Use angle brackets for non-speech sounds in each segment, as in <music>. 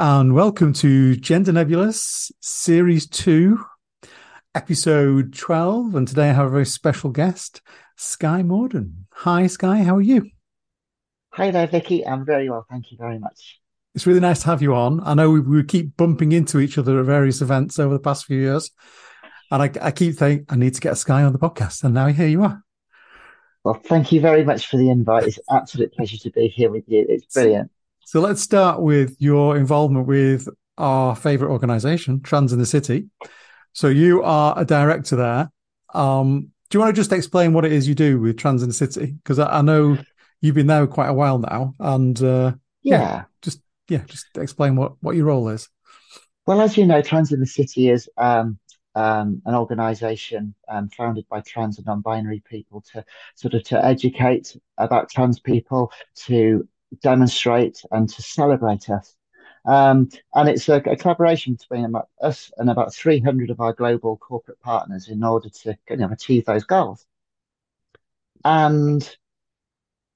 And welcome to Gender Nebulous Series 2, Episode 12. And today I have a very special guest, Skye Morden. Hi, Skye, how are you? Hi there, Vicky. I'm very well. Thank you very much. It's really nice to have you on. I know we, we keep bumping into each other at various events over the past few years. And I, I keep thinking, I need to get Skye on the podcast. And now here you are. Well, thank you very much for the invite. It's an absolute pleasure to be here with you. It's brilliant. So let's start with your involvement with our favorite organization, Trans in the City. So you are a director there. Um, do you want to just explain what it is you do with Trans in the City? Because I, I, know you've been there quite a while now, and uh, yeah. yeah, just yeah, just explain what what your role is. Well, as you know, Trans in the City is um, um, an organisation um, founded by trans and non-binary people to sort of to educate about trans people, to demonstrate and to celebrate us. Um, and it's a, a, collaboration between us and about 300 of our global corporate partners in order to you know, achieve those goals. And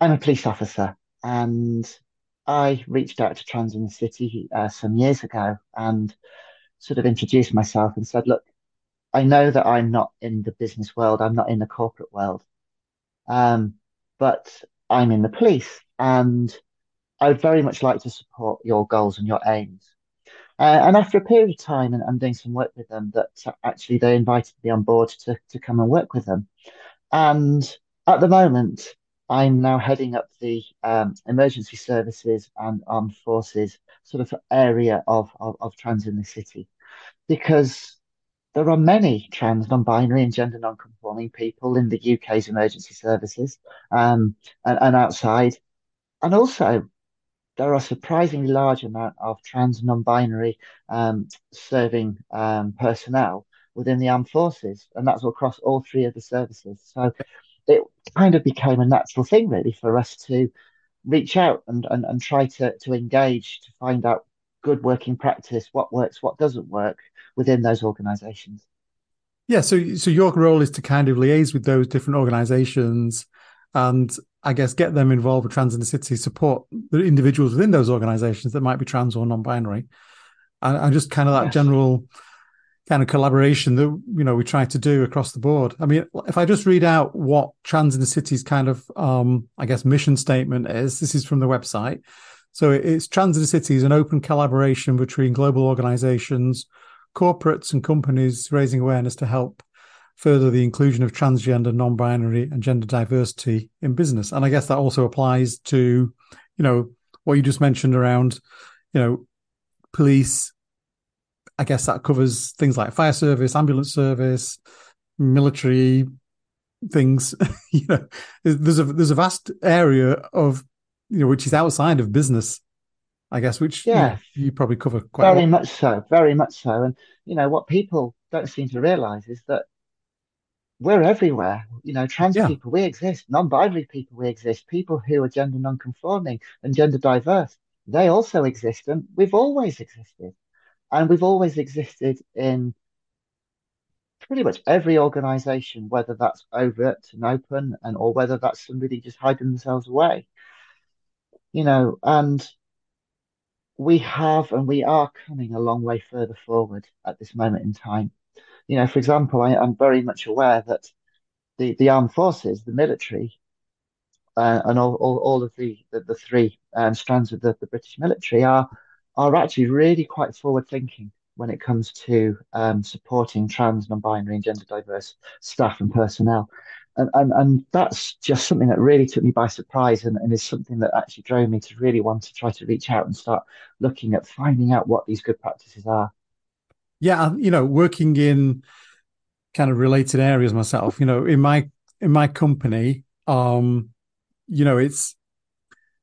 I'm a police officer, and I reached out to Trans in the City uh, some years ago and sort of introduced myself and said, look, I know that I'm not in the business world, I'm not in the corporate world, um, but I'm in the police and I would very much like to support your goals and your aims. Uh, and after a period of time and, and, doing some work with them, that actually they invited me on board to, to come and work with them. And at the moment, I'm now heading up the um, emergency services and armed forces sort of area of, of, of trans in the city because there are many trans, non-binary, and gender non-conforming people in the UK's emergency services um, and, and outside. And also, there are a surprisingly large amount of trans non-binary um, serving um, personnel within the armed forces, and that's across all three of the services. So it kind of became a natural thing, really, for us to reach out and, and, and try to, to engage to find out good working practice, what works, what doesn't work within those organizations. Yeah, so so your role is to kind of liaise with those different organizations and I guess get them involved with trans in the city, support the individuals within those organizations that might be trans or non-binary. And, and just kind of that yes. general kind of collaboration that you know we try to do across the board. I mean, if I just read out what Trans in the City's kind of um, I guess mission statement is, this is from the website. So it's Trans in the City is an open collaboration between global organizations, corporates and companies raising awareness to help further the inclusion of transgender, non-binary, and gender diversity in business. And I guess that also applies to, you know, what you just mentioned around, you know, police. I guess that covers things like fire service, ambulance service, military things. <laughs> you know, there's a there's a vast area of you know which is outside of business. I guess which yeah you, know, you probably cover quite very much so, very much so. And you know what people don't seem to realize is that we're everywhere. You know, trans yeah. people, we exist. Non-binary people, we exist. People who are gender non-conforming and gender diverse, they also exist, and we've always existed, and we've always existed in pretty much every organization, whether that's overt and open, and or whether that's somebody just hiding themselves away. You know, and we have and we are coming a long way further forward at this moment in time you know, for example, I, am very much aware that the, the armed forces, the military, uh, and all, all, all of the, the, the three um, strands of the, the British military are are actually really quite forward thinking when it comes to um, supporting trans, non-binary, and gender diverse staff and personnel. And, and, and that's just something that really took me by surprise and, and is something that actually drove me to really want to try to reach out and start looking at finding out what these good practices are yeah, you know, working in kind of related areas myself, you know, in my in my company, um, you know, it's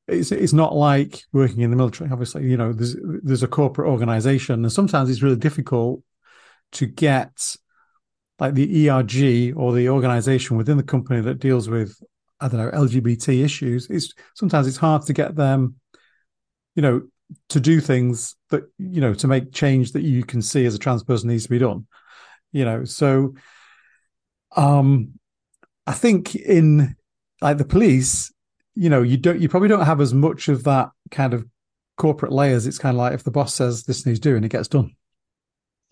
it's it's not like working in the military. Obviously, you know, there's there's a corporate organization, and sometimes it's really difficult to get like the ERG or the organization within the company that deals with I don't know LGBT issues. It's sometimes it's hard to get them, you know, to do things that you know to make change that you can see as a trans person needs to be done you know so um i think in like the police you know you don't you probably don't have as much of that kind of corporate layers, it's kind of like if the boss says this needs doing, it gets done.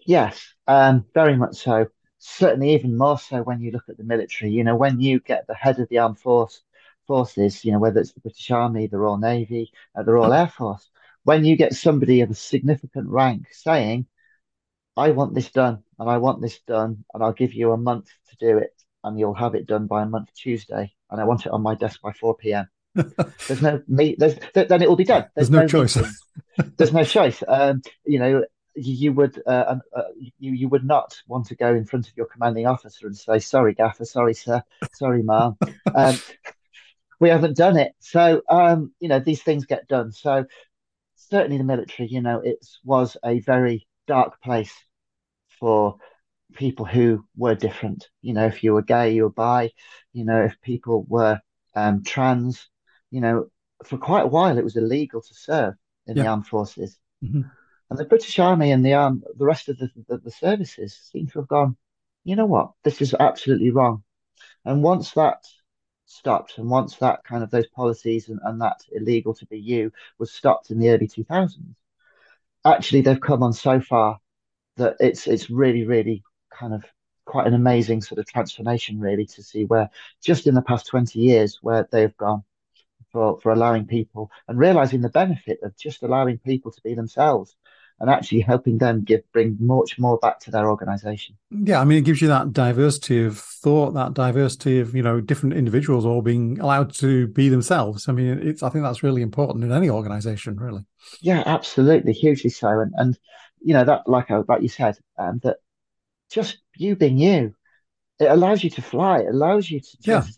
Yes, um, very much so. Certainly, even more so when you look at the military. You know, when you get the head of the armed force forces, you know, whether it's the British Army, the Royal Navy, uh, the Royal Air Force, when you get somebody of a significant rank saying, "I want this done, and I want this done, and I'll give you a month to do it, and you'll have it done by a month Tuesday, and I want it on my desk by 4 p.m." <laughs> there's no me. There's then it will be done. There's, there's no, no, choice. <laughs> there's no choice. Um, you know, you would uh, uh, you you would not want to go in front of your commanding officer and say, "Sorry, Gaffer. Sorry, sir. Sorry, ma'am. <laughs> Um, we haven't done it." So um, you know, these things get done. So certainly, the military, you know, it was a very dark place for people who were different. You know, if you were gay, you were bi. You know, if people were um, trans, you know, for quite a while it was illegal to serve in yeah. the armed forces. Mm-hmm. And the British Army and the arm, the rest of the, the, the services seem to have gone, you know what, this is absolutely wrong. And once that stopped, and once that kind of those policies and, and that illegal to be you was stopped in the early 2000s, actually they've come on so far that it's it's really really kind of quite an amazing sort of transformation really to see where just in the past 20 years where they've gone for for allowing people and realizing the benefit of just allowing people to be themselves and actually helping them give bring much more back to their organization. Yeah, I mean, it gives you that diversity of thought, that diversity of you know different individuals all being allowed to be themselves. I mean, it's I think that's really important in any organization, really. Yeah, absolutely, hugely so, and and you know that like uh, like you said, um, that just you being you, it allows you to fly. It allows you to just. Yeah.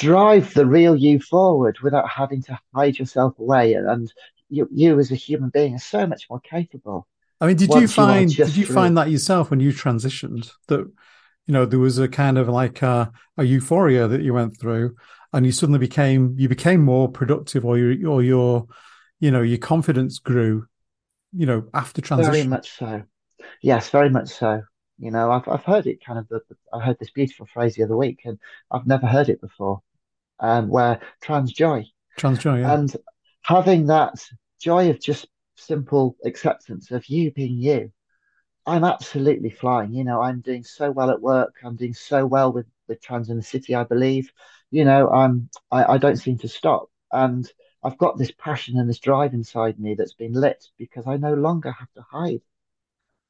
Drive the real you forward without having to hide yourself away and, and you, you as a human being are so much more capable. I mean, did you find you did you find that yourself when you transitioned that you know there was a kind of like a, a, euphoria that you went through, and you suddenly became you became more productive, or your or your you know your confidence grew, you know, after transition. Very much so. Yes, very much so. You know, I've I've heard it kind of. I heard this beautiful phrase the other week, and I've never heard it before. Um, where trans joy, trans joy, yeah. and having that joy of just simple acceptance of you being you. I'm absolutely flying. You know, I'm doing so well at work. I'm doing so well with with Trans in the City. I believe. You know, I'm I, I don't seem to stop, and I've got this passion and this drive inside me that's been lit because I no longer have to hide.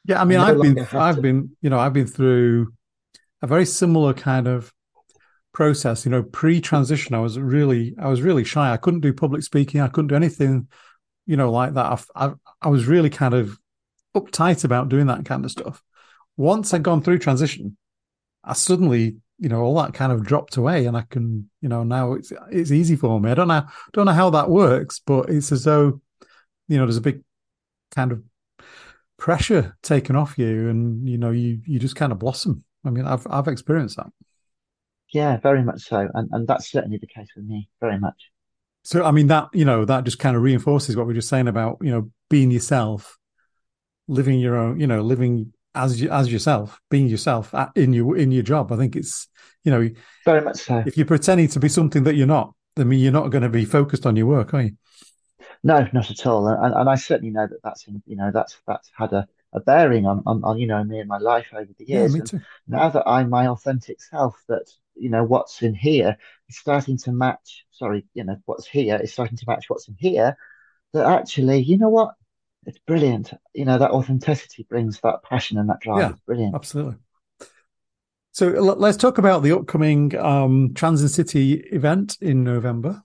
Yeah, I mean, I have been I've to... been you know I've been through a very similar kind of process. You know, pre-transition, I was really, I was really shy. I couldn't do public speaking. I couldn't do anything, you know, like that. I, I, I was really kind of uptight about doing that kind of stuff. Once I'd gone through transition, I suddenly, you know, all that kind of dropped away, and I can, you know, now it's it's easy for me. I don't know, don't know how that works, but it's as though, you know, there's a big kind of pressure taken off you, and you know, you you just kind of blossom. I mean, I've I've experienced that. Yeah, very much so, and and that's certainly the case with me, very much. So, I mean, that you know, that just kind of reinforces what we are just saying about you know being yourself, living your own, you know, living as as yourself, being yourself at, in your in your job. I think it's you know very much so. If you're pretending to be something that you're not, I mean, you're not going to be focused on your work, are you? No, not at all. And, and I certainly know that that's you know that's that's had a a bearing on, on, on, you know me and my life over the years. Yeah, too. now that I'm my authentic self, that you know what's in here is starting to match. Sorry, you know what's here is starting to match what's in here. That actually, you know what, it's brilliant. You know that authenticity brings that passion and that drive. Yeah, it's brilliant. Absolutely. So let's talk about the upcoming um, Trans in City event in November.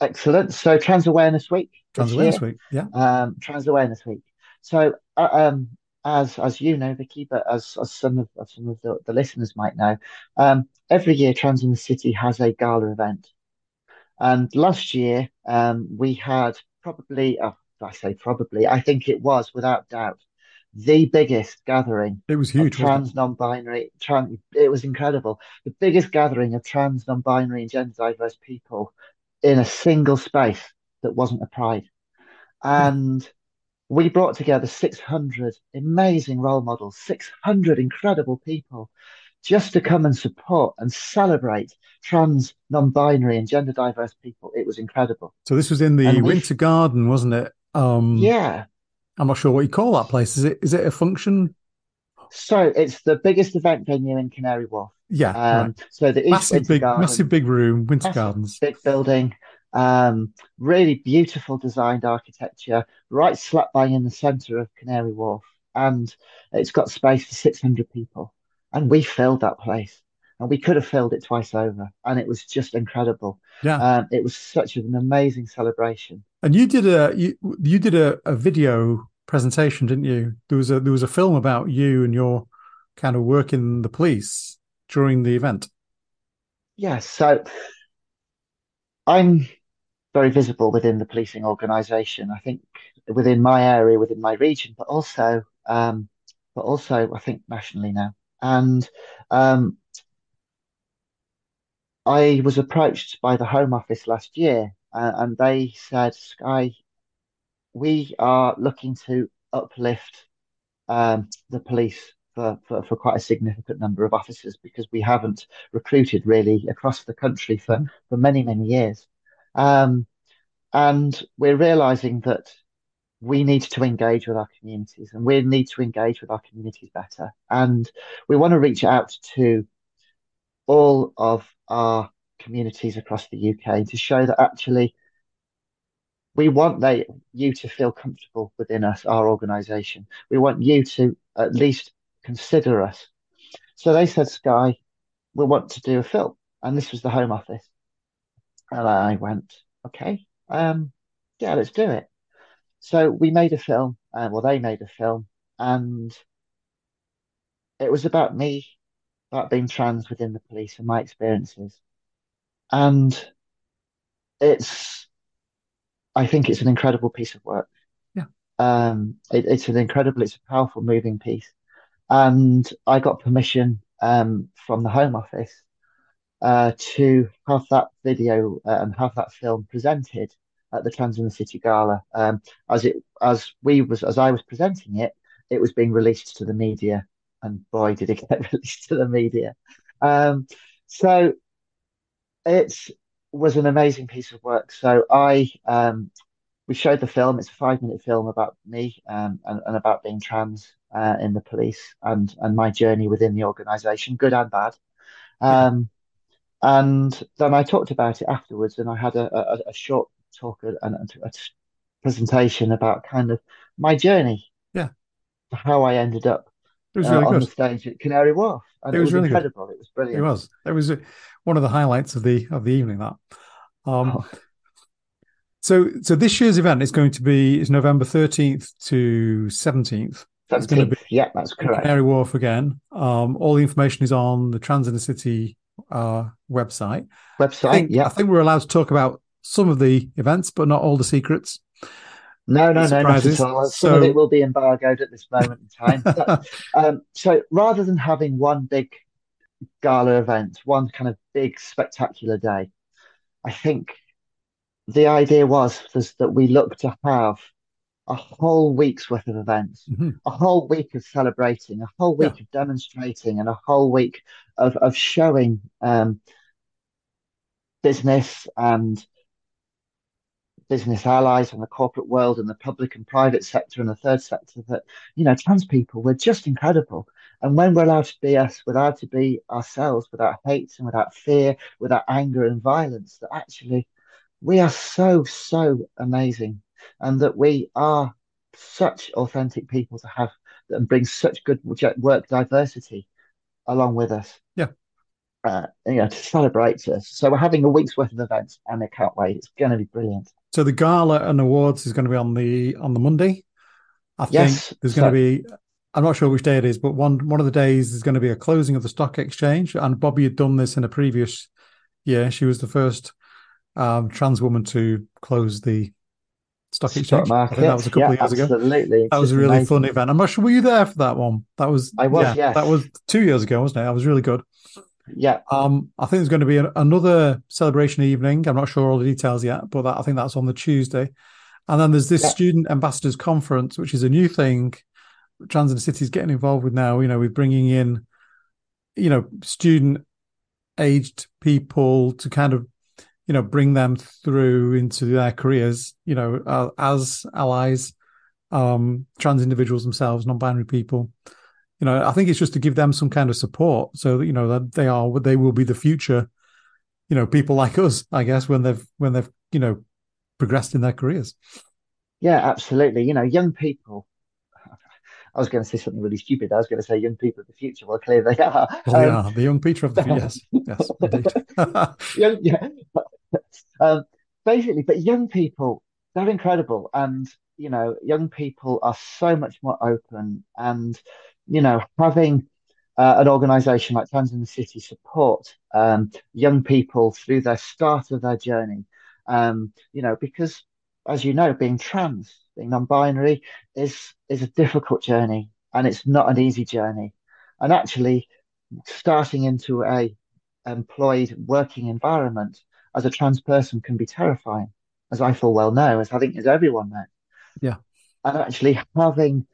Excellent. So Trans Awareness Week. Trans Awareness Week. Yeah. Um, Trans Awareness Week. So, uh, um, as as you know, Vicky, but as, as some of as some of the, the listeners might know, um, every year Trans in the City has a gala event, and last year um, we had probably, oh, I say probably, I think it was without doubt the biggest gathering. It was huge. Trans, non-binary, trans. It was incredible. The biggest gathering of trans, non-binary, and gender diverse people in a single space that wasn't a pride, and we brought together 600 amazing role models, 600 incredible people just to come and support and celebrate trans, non-binary, and gender diverse people. It was incredible. So this was in the Winter Garden, wasn't it? Um, yeah. I'm not sure what you call that place. Is it is it a function? So it's the biggest event venue in Canary Wharf. Yeah. Um, right. So the East massive Winter big, Garden, massive big room, Winter Gardens, big building, um, really beautiful designed architecture, right slap bang in the centre of Canary Wharf, and it's got space for 600 people, and we filled that place. And we could have filled it twice over, and it was just incredible. Yeah, um, it was such an amazing celebration. And you did a you you did a, a video presentation, didn't you? There was a there was a film about you and your kind of work in the police during the event. Yes, so I'm very visible within the policing organisation. I think within my area, within my region, but also, um, but also, I think nationally now. And um, I was approached by the Home Office last year, uh, and they said, "Skye, we are looking to uplift um, the police for, for, for, quite a significant number of officers because we haven't recruited really across the country for, mm-hmm. for many, many years. Um, and we're realizing that we need to engage with our communities and we need to engage with our communities better. And we want to reach out to all of our communities across the UK to show that actually we want they, you to feel comfortable within us, our organisation. We want you to at least consider us. So they said, Skye, we want to do a film. And this was the Home Office. And I went, okay, um, yeah, let's do it. So we made a film, uh, well, they made a film, and it was about me, about being trans within the police and my experiences. And it's, I think it's an incredible piece of work. Yeah. Um, it, it's an incredible, it's a powerful, moving piece. And I got permission um, from the Home Office uh, to have that video uh, and have that film presented at the Trans the City Gala. Um, as it as we was as I was presenting it, it was being released to the media, and boy, did it <laughs> get released to the media. Um, so it was an amazing piece of work. So I um, we showed the film. It's a five minute film about me um, and, and about being trans uh, in the police and and my journey within the organisation, good and bad. Um, and then I talked about it afterwards, and I had a, a, a short talk and a, a, presentation about kind of my journey. Yeah. How I ended up uh, really on good. the stage at Canary Wharf. And it, it was, was really incredible. Good. It was brilliant. It was. It was one of the highlights of the of the evening. That. Um, oh. So, so this year's event is going to be is November thirteenth to seventeenth. That's going to be yeah, that's correct. Canary Wharf again. Um, all the information is on the Trans City uh, website. Website, I think, yeah. I think we're allowed to talk about some of the events, but not all the secrets. No, no, no, not at all. Some so... of it will be embargoed at this moment in time. <laughs> but, um, so rather than having one big gala event, one kind of big spectacular day, I think the idea was, was that we look to have a whole week's worth of events, mm-hmm. a whole week of celebrating, a whole week yeah. of demonstrating, and a whole week of, of showing um, business and business allies and the corporate world and the public and private sector and the third sector that, you know, trans people, we're just incredible. And when we're allowed to be us, without to be ourselves, without hate and without fear, without anger and violence, that actually we are so, so amazing and that we are such authentic people to have and bring such good work diversity along with us. Yeah uh, you know, to celebrate us. So we're having a week's worth of events, and I can't wait. It's going to be brilliant. So the gala and awards is going to be on the on the Monday. I yes, think there's going to be. I'm not sure which day it is, but one one of the days is going to be a closing of the stock exchange. And Bobbi had done this in a previous year. She was the first um, trans woman to close the stock exchange. Market. that was a couple yeah, of years absolutely. ago. Absolutely. That was a really amazing. fun event. I'm not sure were you there for that one. That was I was. Yeah, yes. that was two years ago, wasn't it? That was really good. Yeah. Um, I think there's going to be another celebration evening. I'm not sure all the details yet, but that, I think that's on the Tuesday. And then there's this yeah. student ambassadors conference, which is a new thing. Trans in the City is getting involved with now. You know, with bringing in you know, student aged people to kind of, you know, bring them through into their careers, you know, uh, as allies, um, trans individuals themselves, non-binary people. You know, I think it's just to give them some kind of support so that, you know, that they are, they will be the future, you know, people like us, I guess, when they've, when they've, you know, progressed in their careers. Yeah, absolutely. You know, young people I was going to say something really stupid. I was going to say young people of the future. Well, clearly they are. Well, they um, are the young Peter of the future. Yes, <laughs> yes, indeed. <laughs> young, yeah. <laughs> Um, basically, but young people, they're incredible, and you know, young people are so much more open, and you know, having uh, an organisation like Trans in the City support um, young people through their start of their journey. Um, you know, because as you know, being trans being non-binary is is a difficult journey and it's not an easy journey. And actually, starting into a employed working environment as a trans person can be terrifying, as I full well know, as I think as everyone knows. Yeah. And actually having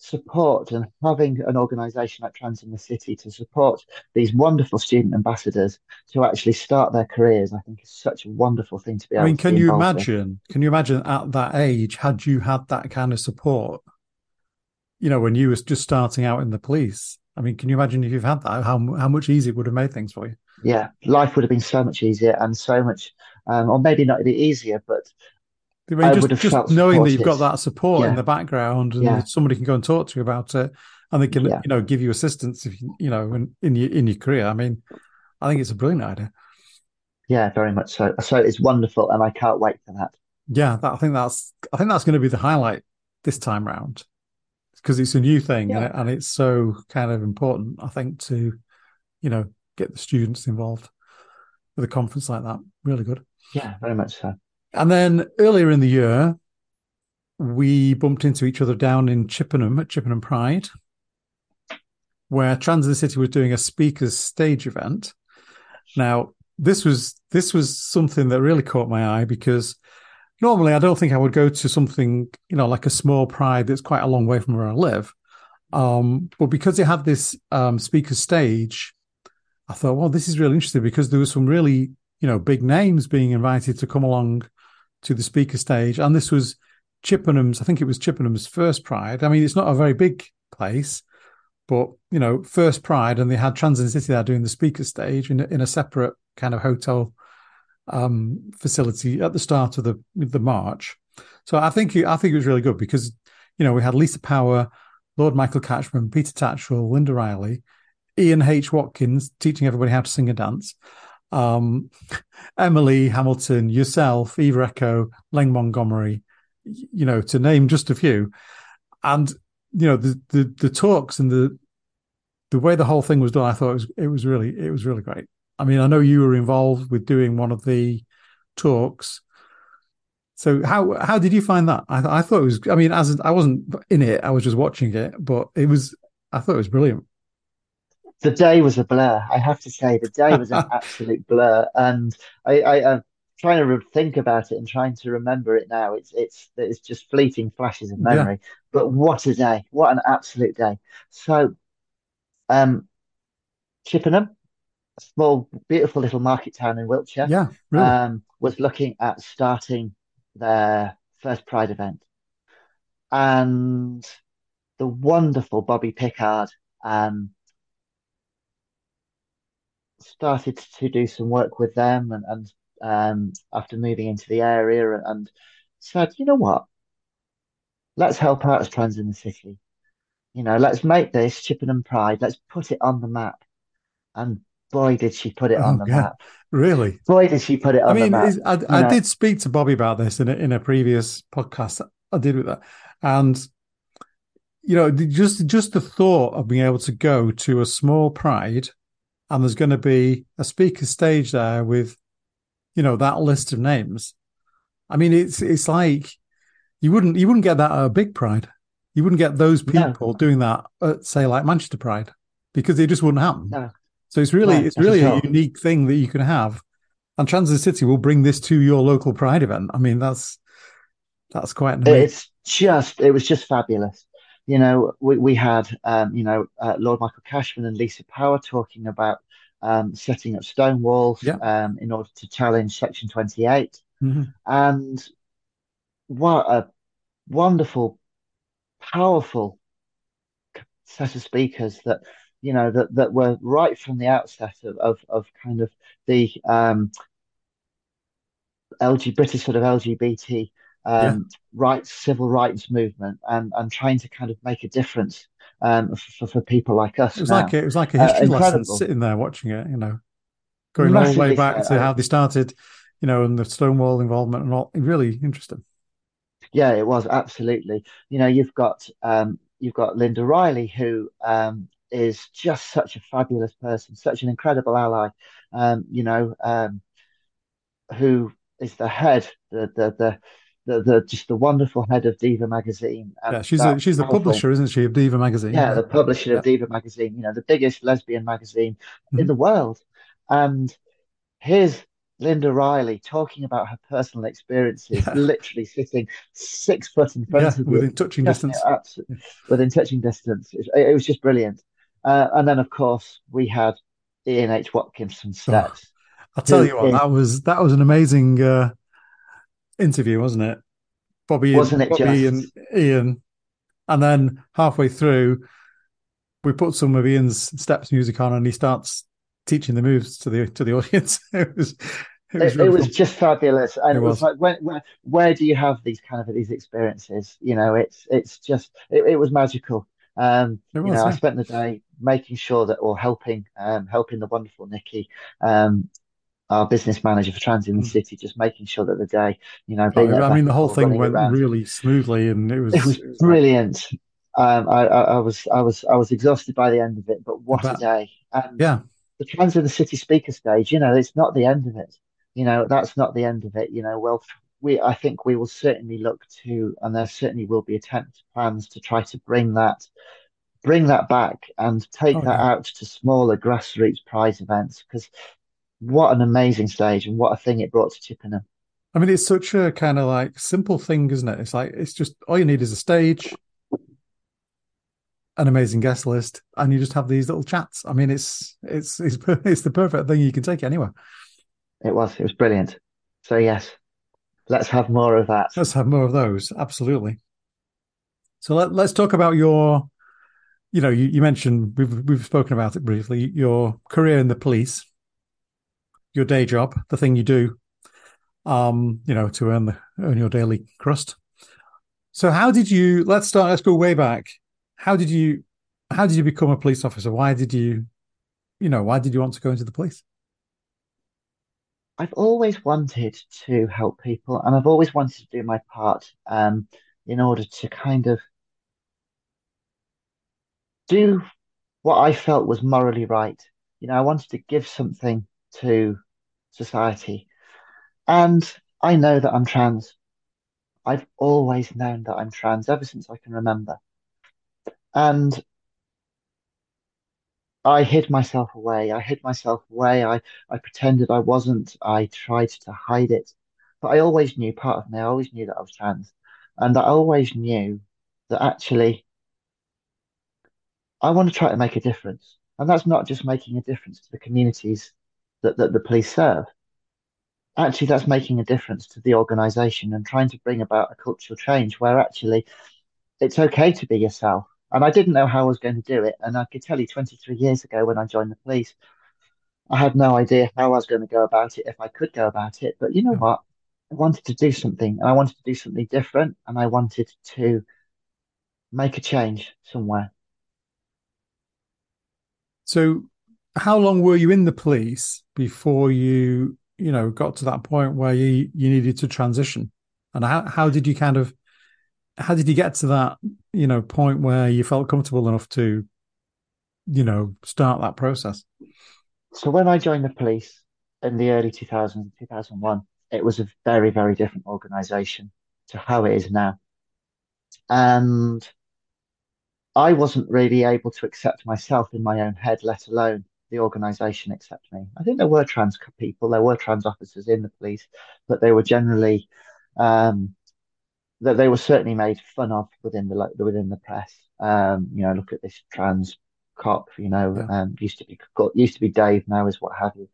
support and having an organisation like Trans in the City to support these wonderful student ambassadors to actually start their careers, I think is such a wonderful thing to be able. I mean, can you imagine? Can you imagine at that age had you had that kind of support? You know, when you was just starting out in the police. I mean, can you imagine if you've had that? How how much easier it would have made things for you? Yeah, life would have been so much easier and so much, um, or maybe not easier, but I mean, I just, just knowing that you've got that support yeah. in the background and yeah. somebody can go and talk to you about it and they can, yeah. you know, give you assistance if you, you know, in, in your in your career. I mean, I think it's a brilliant idea. Yeah, very much so. So it's wonderful, and I can't wait for that. Yeah, that, I think that's I think that's going to be the highlight this time round because it's a new thing and, it, and it's so kind of important. I think to, you know, get the students involved with a conference like that. Really good. Yeah, very much so. And then earlier in the year, we bumped into each other down in Chippenham at Chippenham Pride, where Trans in the City was doing a speakers stage event. Now, this was this was something that really caught my eye because normally I don't think I would go to something, you know, like a small pride that's quite a long way from where I live. Um, but because they had this um, speaker stage, I thought, well, this is really interesting because there were some really, you know, big names being invited to come along to the speaker stage. And this was Chippenham's, I think it was Chippenham's first Pride. I mean, it's not a very big place, but, you know, first Pride. And they had Trans City there doing the speaker stage in, in a separate kind of hotel um, facility at the start of the the march. So I think I think it was really good because you know we had Lisa Power, Lord Michael Cashman, Peter Tatchell, Linda Riley, Ian H. Watkins teaching everybody how to sing and dance, um, Emily Hamilton, yourself, Eva Echo, Len Montgomery, you know, to name just a few. And, you know, the, the, the talks and the, the way the whole thing was done, I thought it was, it was really, it was really great. I mean, I know you were involved with doing one of the talks. So how, how did you find that? I, I thought it was, I mean, as I wasn't in it, I was just watching it, but it was, I thought it was brilliant the day was a blur. I have to say, the day was an <laughs> absolute blur, and I, I, am trying to think about it and trying to remember it now. It's it's it's just fleeting flashes of memory. Yeah. But what a day! What an absolute day! So, um, Chippenham, a small, beautiful little market town in Wiltshire, yeah, really. um, was looking at starting their first Pride event, and the wonderful Bobbi Pickard. Um, started to do some work with them and, and um, after moving into the area and, and said, you know what? Let's help out as trans in the city. You know, let's make this Chippenham Pride. Let's put it on the map. And boy, did she put it oh, on the God. map. Really? Boy, did she put it on the map. I mean, I, I did speak to Bobbi about this in a, in a previous podcast I did with that. And, you know, just, just the thought of being able to go to a small pride and there's going to be a speaker stage there with, you know, that list of names. I mean, it's it's like you wouldn't you wouldn't get that at a big Pride. You wouldn't get those people no. doing that at say like Manchester Pride because it just wouldn't happen. No. So it's really no, it's really a unique thing that you can have, and Trans in City will bring this to your local Pride event. I mean, that's that's quite. It's just it was just fabulous You know, we, we had, um, you know, uh, Lord Michael Cashman and Lisa Power talking about um, setting up stone walls Yeah. um, in order to challenge Section 28. hmm And what a wonderful, powerful set of speakers that, you know, that, that were right from the outset of, of, of kind of the um, LG British sort of LGBT Yeah. um, rights, civil rights movement, and and trying to kind of make a difference um, for, for people like us It was now. like a, it was like a Uh, lesson incredible, sitting there watching it, you know, going all the way back so. to Uh, how they started, you know, and the Stonewall involvement and all. Really interesting. yeah, it was absolutely. You know, you've got um, you've got Linda Riley, who um, is just such a fabulous person, such an incredible ally. Um, you know, um, who is the head, the the the the, the just the wonderful head of Diva magazine, Yeah, she's a she's the publisher, isn't she, of Diva magazine? Yeah, Yeah. the publisher Yeah. of Diva magazine, you know, the biggest lesbian magazine in Mhm. the world. And here's Linda Riley talking about her personal experiences, Yeah. literally sitting six foot in Yeah. front of you, Within touching distance. within touching distance. It, it was just brilliant. Uh, and then, of course, we had Ian H. Watkinson Oh, Steps, I'll tell you what, that was that was an amazing uh, interview, wasn't it? Bobbi and wasn't it Bobbi and? Ian, and then halfway through, we put some of Ian's steps music on, and he starts teaching the moves to the to the <laughs> audience. it was it was It, it was just fabulous, and It it was was. like, when, where, where do you have these kind of these experiences? You know, it's it's just it, was magical. Um, It you was. know, I spent the day making sure that, or helping, um, helping the wonderful Nikki, um, our business manager for Trans in the Mm. City, just making sure that the day, you know, I a mean, the whole thing went round. really smoothly, and it was it was brilliant. Um, I, I, I was I was I was exhausted by the end of it, but I what a day! And Yeah. the Trans in the City speaker stage, you know, it's not the end of it. You know, that's not the end of it. You know, well, we I think we will certainly look to, and there certainly will be attempt plans to try to bring that bring that back and take Oh that yeah. out to smaller grassroots prize events because what an amazing stage and what a thing it brought to Chippenham. I mean, it's such a kind of like simple thing, isn't it? It's like it's just all you need is a stage, an amazing guest list, and you just have these little chats. I mean, it's it's it's <laughs> it's the perfect thing. You can take it anywhere. It was it was brilliant. So yes, let's have more of that. Let's have more of those. Absolutely. So let, let's talk about your, you know, you, you mentioned we've we've spoken about it briefly. Your career in the police, your day job, the thing you do, um, you know, to earn the earn your daily crust. So how did you? Let's start. Let's go way back. How did you? How did you become a police officer? Why did you? You know, why did you want to go into the police? I've always wanted to help people and I've always wanted to do my part um, in order to kind of do what I felt was morally right. You know, I wanted to give something to society. And I know that I'm trans. I've always known that I'm trans ever since I can remember. And I hid myself away. I hid myself away. I, I pretended I wasn't. I tried to hide it. But I always knew part of me, I always knew that I was trans. And I always knew that actually I want to try to make a difference. And that's not just making a difference to the communities that, that the police serve. Actually, that's making a difference to the organization and trying to bring about a cultural change where actually it's okay to be yourself. And I didn't know how I was going to do it. And I could tell you 23 years ago when I joined the police, I had no idea how I was going to go about it, if I could go about it. But you know hmm. what? I wanted to do something and I wanted to do something different and I wanted to make a change somewhere. So, how long were you in the police before you, you know, got to that point where you you needed to transition? And how how did you kind of how did you get to that, you know, point where you felt comfortable enough to, you know, start that process? So when I joined the police in the early 2000s, 2001, it was a very, very different organization to how it is now. And I wasn't really able to accept myself in my own head, let alone the organization accept me. I think there were trans people, there were trans officers in the police, but they were generally um, that they were certainly made fun of within the within the press. Um, you know, look at this trans cop, you know, Yeah. um, used to be used to be Dave, now is what have you.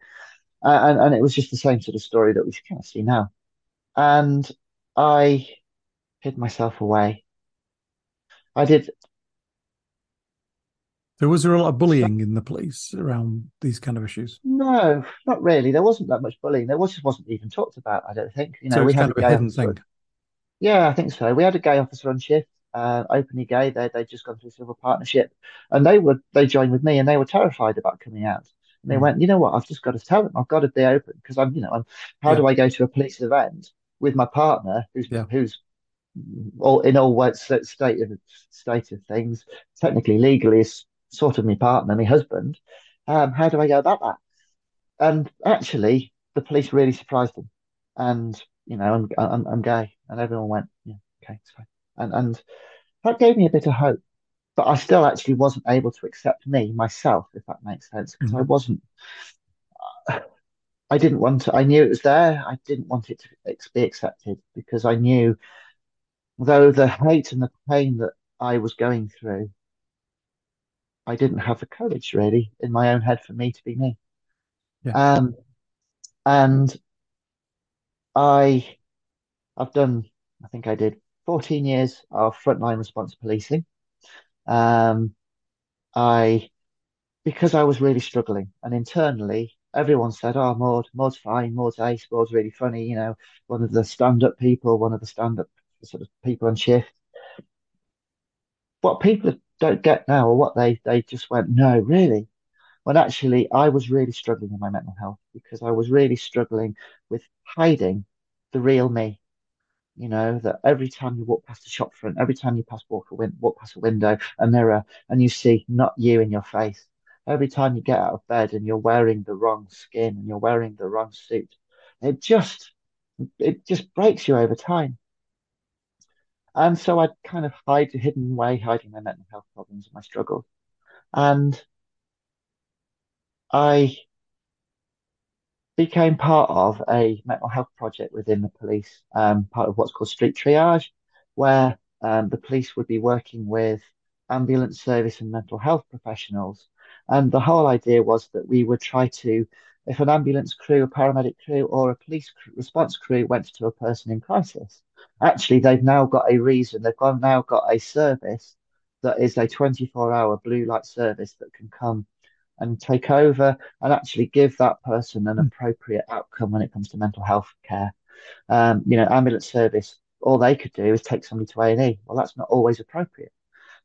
Uh, and and it was just the same sort of story that we kind of see now. And I hid myself away. I did. So was there a lot of bullying in the police around these kind of issues? No, not really. There wasn't that much bullying. There was just wasn't even talked about. I don't think. You know, So we had kind a of a hidden officer. thing. Yeah, I think so. We had a gay officer on shift, uh, openly gay. They they'd just gone through a civil partnership, and they were they joined with me, and they were terrified about coming out. And they Mm. went, you know what? I've just got to tell them. I've got to be open because I'm, you know, I'm, how Yeah. do I go to a police event with my partner who's Yeah. who's all in all what state of state of things, technically legally is sort of my partner, my husband. Um, how do I go about that? And actually, the police really surprised them. And you know, I'm I'm, I'm gay, and everyone went, yeah, okay, it's fine. And and that gave me a bit of hope. But I still actually wasn't able to accept me myself, if that makes sense, because I Mhm. wasn't. I didn't want to. I knew it was there. I didn't want it to be accepted because I knew, though the hate and the pain that I was going through, I didn't have the courage really in my own head for me to be me. Yeah. Um, and I, I've done, I think I did 14 years of frontline response policing. Um, I, because I was really struggling and internally everyone said, Oh, Maud, Maud's fine. Maud's ace. Maud's really funny. You know, one of the stand-up people, one of the stand-up sort of people on shift. What people don't get now or what they, they just went, no, really? When actually I was really struggling with my mental health because I was really struggling with hiding the real me. You know, that every time you walk past a shop front, every time you pass walk a win walk past a window, a mirror, and you see not you in your face. Every time you get out of bed and you're wearing the wrong skin and you're wearing the wrong suit, it just it just breaks you over time. And so I'd kind of hide hidden away, hiding my mental health problems and my struggles. And I became part of a mental health project within the police, um, part of what's called street triage, where um, the police would be working with ambulance service and mental health professionals. And the whole idea was that we would try to, if an ambulance crew, a paramedic crew, or a police response crew went to a person in crisis, actually they've now got a reason, they've got, now got a service that is a 24 hour blue light service that can come and take over and actually give that person an Mm. appropriate outcome when it comes to mental health care. Um, you know, ambulance service, all they could do is take somebody to A&E. Well, that's not always appropriate.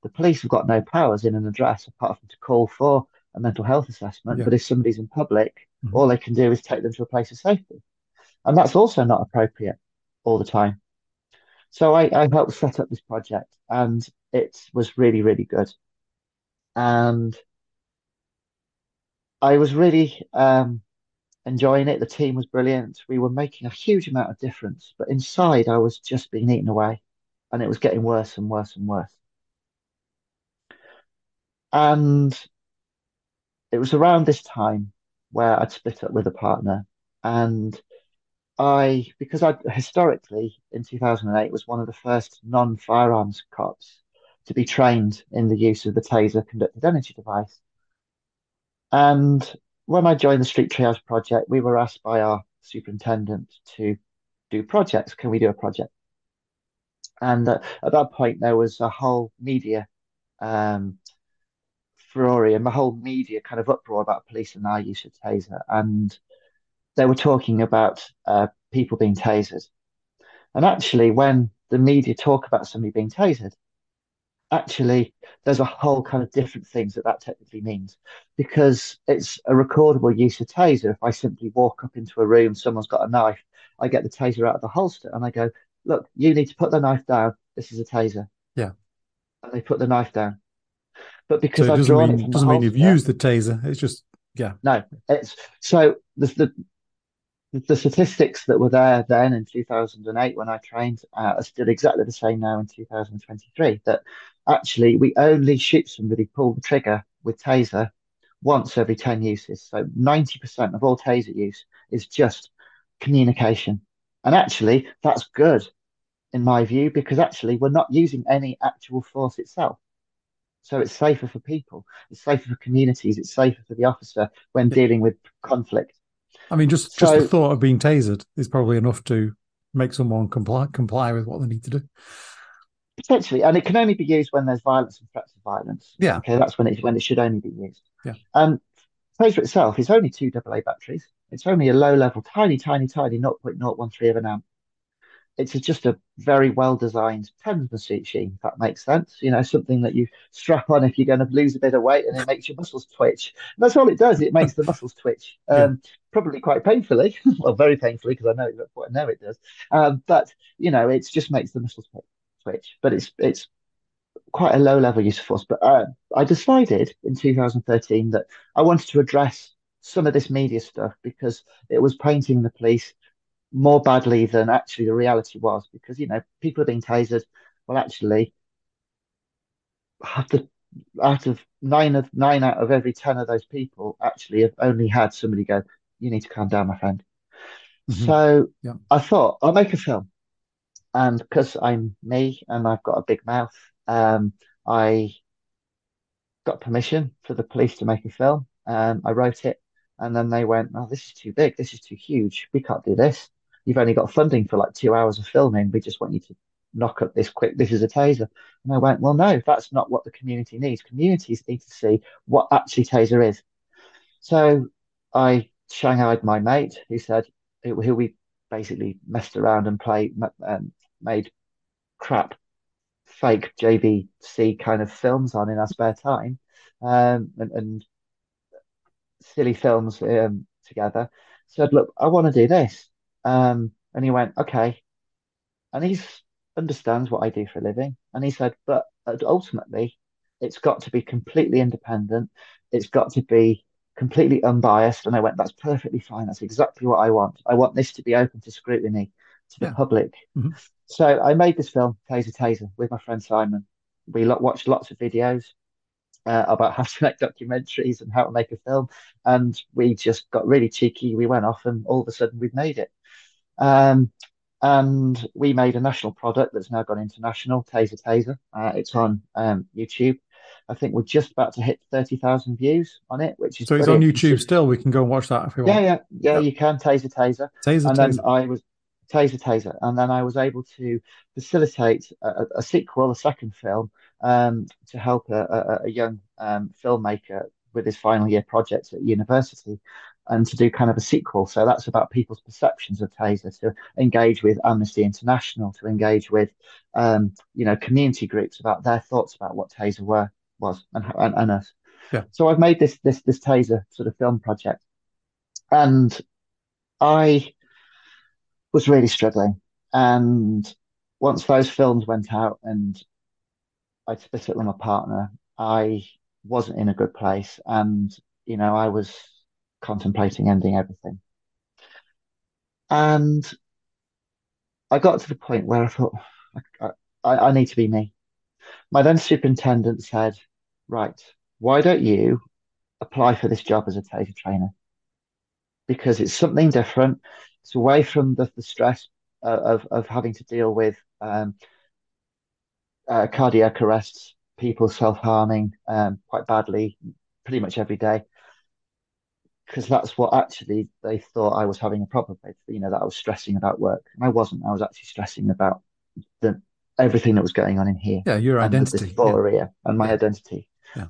The police have got no powers in an address apart from to call for a mental health assessment. Yeah. But if somebody's in public, Mhm. all they can do is take them to a place of safety. And that's also not appropriate all the time. So I, I helped set up this project and it was really, really good. And I was really um, enjoying it. The team was brilliant. We were making a huge amount of difference, but inside I was just being eaten away and it was getting worse and worse and worse. And it was around this time where I'd split up with a partner and I, because I historically in 2008 was one of the first non-firearms cops to be trained in the use of the taser conducted energy device. And when I joined the Street Triage project, we were asked by our superintendent to do projects. Can we do a project? And uh, at that point, there was a whole media um, furore and the whole media kind of uproar about police and our use of taser. And they were talking about uh, people being tasered. And actually, when the media talk about somebody being tasered, actually, there's a whole kind of different things that that technically means because it's a recordable use of taser. If I simply walk up into a room, someone's got a knife, I get the taser out of the holster and I go, look, you need to put the knife down. This is a taser. Yeah. And they put the knife down. But So because it I've doesn't drawn it mean the doesn't mean you've used the taser. It's just yeah. no, it's so the, the the statistics that were there then in 2008 when I trained uh, are still exactly the same now in 2023. That actually we only shoot somebody, pull the trigger with taser once every 10 uses. So 90% of all taser use is just communication. And actually, that's good in my view because actually we're not using any actual force itself. So it's safer for people, it's safer for communities, it's safer for the officer when dealing with conflict. I mean, just so, just the thought of being tasered is probably enough to make someone comply comply with what they need to do. Potentially, and it can only be used when there's violence and threats of violence. Yeah. Okay, that's when it when it should only be used. Yeah. Um, Taser itself is only two AA batteries. It's only a low level, tiny, tiny, tiny 0.013 of an amp. It's just a very well designed tens machine, if that makes sense. You know, something that you strap on if you're going to lose a bit of weight and it makes your muscles twitch. And that's all it does. It makes the muscles twitch, um, yeah. probably quite painfully, <laughs> well, very painfully because I know I know it does. Um, but you know, it just makes the muscles twitch. But it's it's quite a low level use of force. But uh, I decided in 2013 that I wanted to address some of this media stuff because it was painting the police more badly than actually the reality was. Because you know people are being tasered. Well, actually, after out of nine of nine out of every ten of those people actually have only had somebody go, "You need to calm down, my friend." Mm-hmm. So yeah. I thought I'll make a film, and because I'm me and I've got a big mouth, um, I got permission for the police to make a film. Um, I wrote it, and then they went, "Oh, this is too big. This is too huge. We can't do this. You've only got funding for like two hours of filming. We just want you to knock up this quick. This is a taser." And I went, "Well, no, that's not what the community needs. Communities need to see what actually taser is." So I shanghaied my mate, who said, who, we basically messed around and played, um, made crap fake JVC kind of films on in our spare time, um, and, and, silly films um, together. Said, look, I want to do this, um, and he went, okay, and he understands what I do for a living, and he said, but ultimately, it's got to be completely independent. It's got to be completely unbiased. And I went, that's perfectly fine. That's exactly what I want. I want this to be open to scrutiny to the yeah. public. Mm-hmm. So I made this film, Taser Taser, with my friend Simon. We lo- watched lots of videos uh, about how to make documentaries and how to make a film. And we just got really cheeky. We went off and all of a sudden we've made it. Um, and we made a national product that's now gone international, Taser Taser. Uh, it's on um, YouTube. I think we're just about to hit 30,000 views on it, which is so it's on YouTube still. We can go and watch that if we want. Yeah, yeah, yeah. You can Taser Taser. Taser and Taser. then I was Taser Taser. And then I was able to facilitate a, a sequel, a second film, um, to help a, a, a young um, filmmaker with his final year project at university and to do kind of a sequel. So that's about people's perceptions of Taser, to engage with Amnesty International, to engage with, um, you know, community groups about their thoughts about what Taser were, was and, and, and us. Yeah. So I've made this, this, this Taser sort of film project. And I was really struggling. And once those films went out and I split it with my partner, I wasn't in a good place. And, you know, I was contemplating ending everything. And I got to the point where I thought, I, I, I need to be me. My then superintendent said, right, why don't you apply for this job as a taser trainer? Because it's something different. It's away from the, the stress uh, of, of having to deal with um, uh, cardiac arrests, people self harming um, quite badly, pretty much every day. Because that's what actually they thought I was having a problem with, you know, that I was stressing about work. And I wasn't. I was actually stressing about the everything that was going on in here. Yeah, your identity. And dysphoria yeah. and my yeah. identity. Yeah.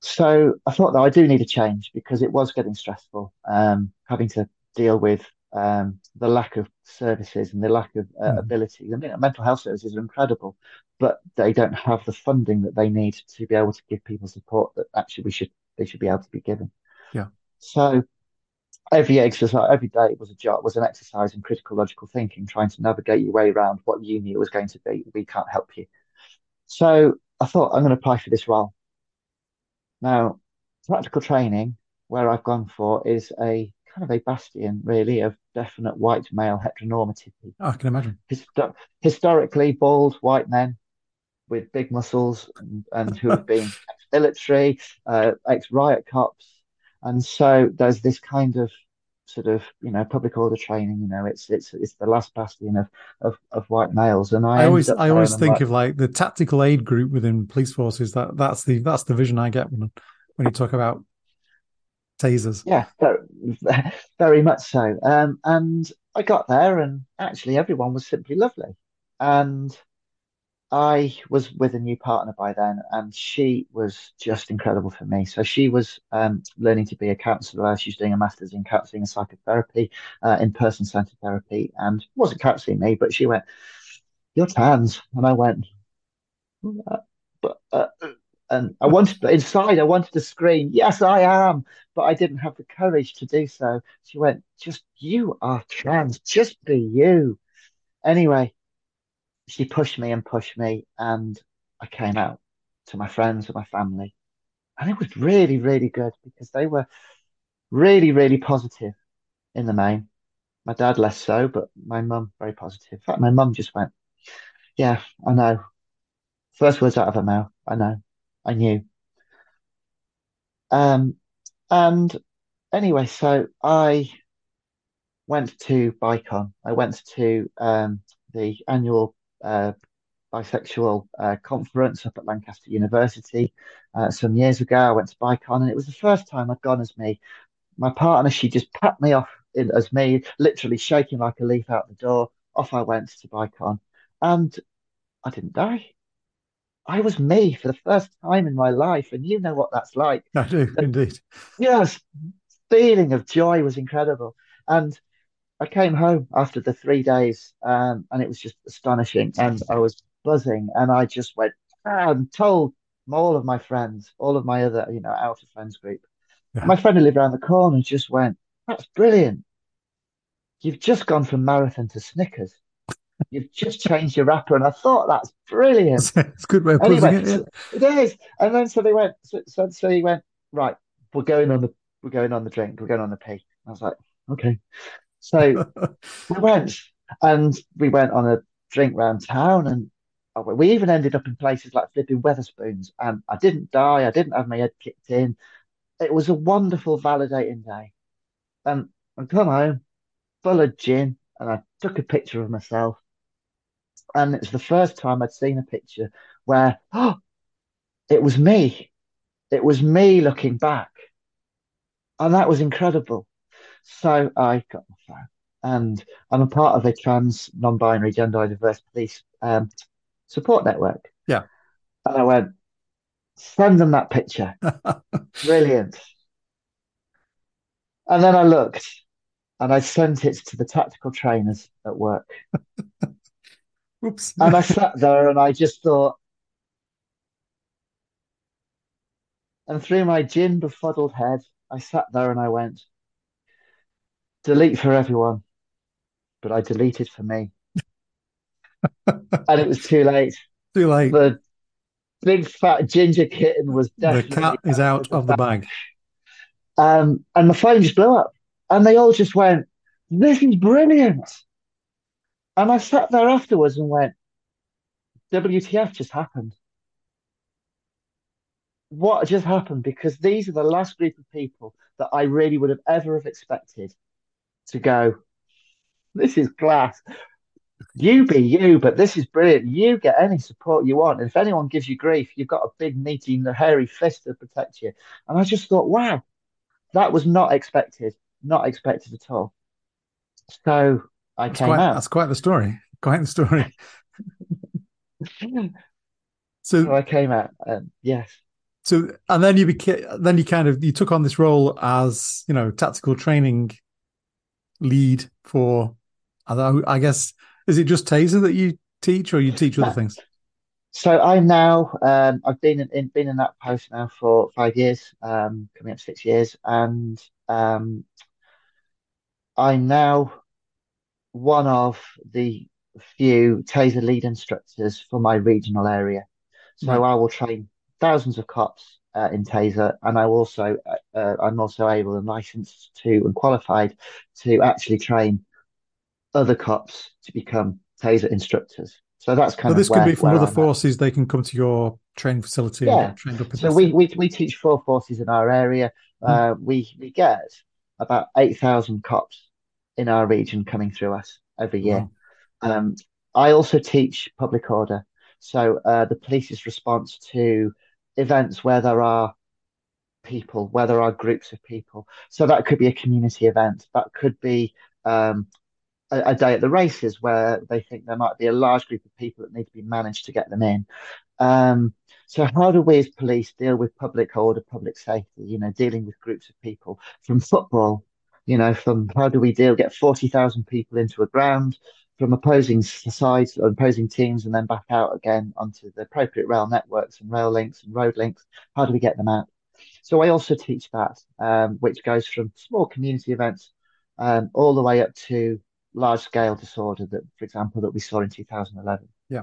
So I thought that I do need a change because it was getting stressful, um, having to deal with um, the lack of services and the lack of uh, mm. ability. I mean, mental health services are incredible, but they don't have the funding that they need to be able to give people support that actually we should they should be able to be given. Yeah. So every exercise, every day was a job, was an exercise in critical logical thinking, trying to navigate your way around what you knew was going to be. We can't help you. So I thought I'm going to apply for this role. Now, practical training, where I've gone for, is a kind of a bastion, really, of definite white male heteronormativity. Oh, I can imagine. Histo- historically, bald white men with big muscles and, and who have been <laughs> ex-military, uh, ex-riot cops, and so there's this kind of sort of you know public order training. You know, it's it's it's the last bastion of of, of white males. And I, I always I always think like, of like the tactical aid group within police forces. That that's the that's the vision I get when when you talk about tasers. Yeah, very, <laughs> very much so. Um, and I got there, and actually everyone was simply lovely. And I was with a new partner by then, and she was just incredible for me. So she was um, learning to be a counsellor. She was doing a master's in counselling and psychotherapy, uh, in person centered therapy, and wasn't counselling me, but she went, "You're trans," and I went, uh, "But." Uh, and I wanted but inside, I wanted to scream, "Yes, I am," but I didn't have the courage to do so. She went, "Just you are trans. Just be you." Anyway, she pushed me and pushed me, and I came out to my friends and my family. And it was really, really good because they were really, really positive in the main. My dad less so, but my mum very positive. In fact, my mum just went, Yeah, I know. First words out of her mouth, I know. I knew. Um, and anyway, so I went to BICON. I went to um, the annual uh, bisexual uh, conference up at Lancaster University uh, some years ago. I went to BICON, and it was the first time I'd gone as me. My partner, she just packed me off in, as me, literally shaking like a leaf out the door. Off I went to BICON, and I didn't die. I was me for the first time in my life, and you know what that's like. I do the, <laughs> indeed. Yes, feeling of joy was incredible, and I came home after the three days, um, and it was just astonishing. And I was buzzing, and I just went ah, and told all of my friends, all of my other, you know, outer friends group. Yeah. My friend who lived around the corner just went, "That's brilliant! You've just gone from marathon to Snickers. You've just changed your wrapper." And I thought that's brilliant. <laughs> it's a good way of putting anyway, it. Yeah. it is. And then so they went. So, so, so he went right. We're going on the we're going on the drink. We're going on the pee. I was like, okay. So <laughs> we went and we went on a drink round town and we even ended up in places like flipping Wetherspoons. And I didn't die. I didn't have my head kicked in. It was a wonderful, validating day. And I come home full of gin and I took a picture of myself. And it's the first time I'd seen a picture where, oh, it was me. It was me looking back. And that was incredible. So I got my phone and I'm a part of a trans, non-binary, gender diverse police um, support network. Yeah. And I went, send them that picture. <laughs> Brilliant. And then I looked and I sent it to the tactical trainers at work. <laughs> Oops. and I sat there and I just thought, and through my gin befuddled head, I sat there and I went, delete for everyone, but I deleted for me. and it was too late. <laughs> Too late. The big fat ginger kitten was definitely. The cat is out of the bag. Um, and my phone just blew up. And they all just went, This is brilliant. And I sat there afterwards and went, WTF just happened. What just happened? Because these are the last group of people that I really would have ever have expected to go, this is class. You be you, but this is brilliant. You get any support you want. And if anyone gives you grief, you've got a big, meaty, hairy fist to protect you. And I just thought, wow, that was not expected. Not expected at all. So I that's came quite, out. That's quite the story. Quite the story. <laughs> so, so, I came out. Um, yes. So and then you became then you kind of you took on this role as you know tactical training lead for? I guess is it just Taser that you teach, or you teach other things? So I now um, I've been in, in, been in that post now for five years, um, coming up six years, and um, I'm now one of the few Taser lead instructors for my regional area. So right. I will train thousands of cops uh, in Taser, and I also uh, uh, I'm also able and licensed to and qualified to actually train other cops to become Taser instructors. So that's kind so of this could be from other I'm forces. At. They can come to your training facility. Yeah. so we, we we teach four forces in our area. Mm. Uh, we we get about 8,000 cops in our region coming through us every year. Wow. Um, I also teach public order. So uh, the police's response to events where there are people, where there are groups of people. So that could be a community event. That could be um, a, a, day at the races where they think there might be a large group of people that need to be managed to get them in. Um, so how do we as police deal with public order, public safety? You know, dealing with groups of people from football. You know, from how do we deal get forty thousand people into a ground from opposing sides, or opposing teams, and then back out again onto the appropriate rail networks and rail links and road links. How do we get them out? So I also teach that, um, which goes from small community events um, all the way up to large scale disorder that, for example, that we saw in 2011. Yeah.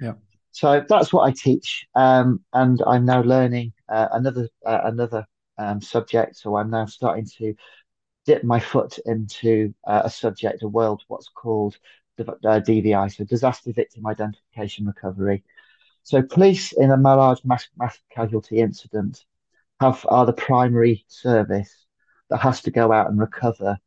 Yeah. So that's what I teach. Um, and I'm now learning uh, another, uh, another um, subject. So I'm now starting to dip my foot into uh, a subject, a world, what's called DVI, so disaster victim identification recovery. So police in a large mass, mass casualty incident have are the primary service that has to go out and recover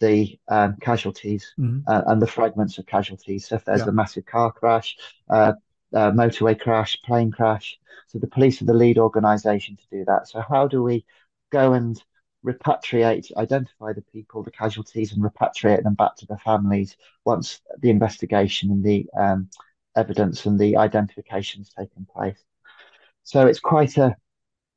the um, casualties mm-hmm. uh, and the fragments of casualties. So if there's yeah. a massive car crash, uh, uh, motorway crash, plane crash, so the police are the lead organisation to do that. So how do we go and repatriate, identify the people, the casualties, and repatriate them back to their families once the investigation and the um, evidence and the identification has taken place. So it's quite a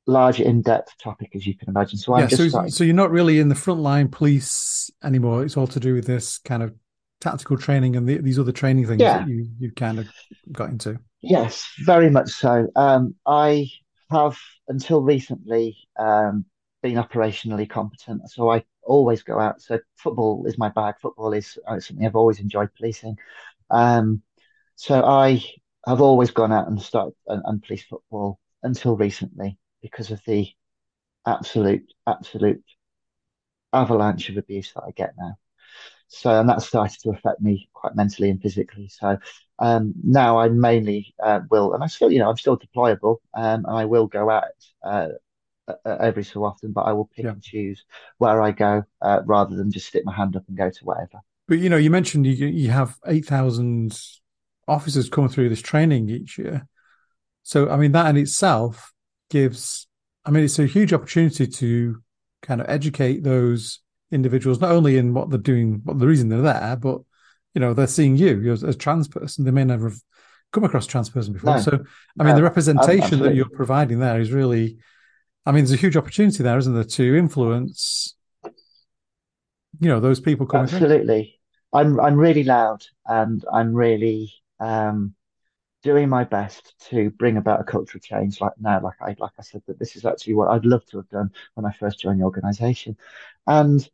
large, in-depth topic, as you can imagine. So I'm yeah, so, starting... so you're not really in the frontline police anymore. It's all to do with this kind of tactical training and the, these other training things yeah. that you you kind of got into. Yes, very much so. Um, I have until recently um, been operationally competent. So I always go out. So football is my bag. Football is uh, something I've always enjoyed policing. Um, so I have always gone out and started and, and policed football until recently because of the absolute, absolute avalanche of abuse that I get now. So, and that started to affect me quite mentally and physically. So, um, now I mainly uh, will, and I still, you know, I'm still deployable, um, and I will go out uh, uh, every so often, but I will pick yeah. and choose where I go uh, rather than just stick my hand up and go to wherever. But you know, you mentioned you you have eight thousand officers coming through this training each year. So I mean, that in itself gives. I mean, it's a huge opportunity to kind of educate those individuals not only in what they're doing, what the reason they're there, but you know they're seeing you as a trans person. They may never have come across trans person before. No, so I mean, no, the representation that you're providing there is really I mean, there's a huge opportunity there, isn't there, to influence, you know, those people coming. Absolutely, I'm I'm really loud, and I'm really um, doing my best to bring about a cultural change. Like now, like I like I said, that this is actually what I'd love to have done when I first joined the organisation, and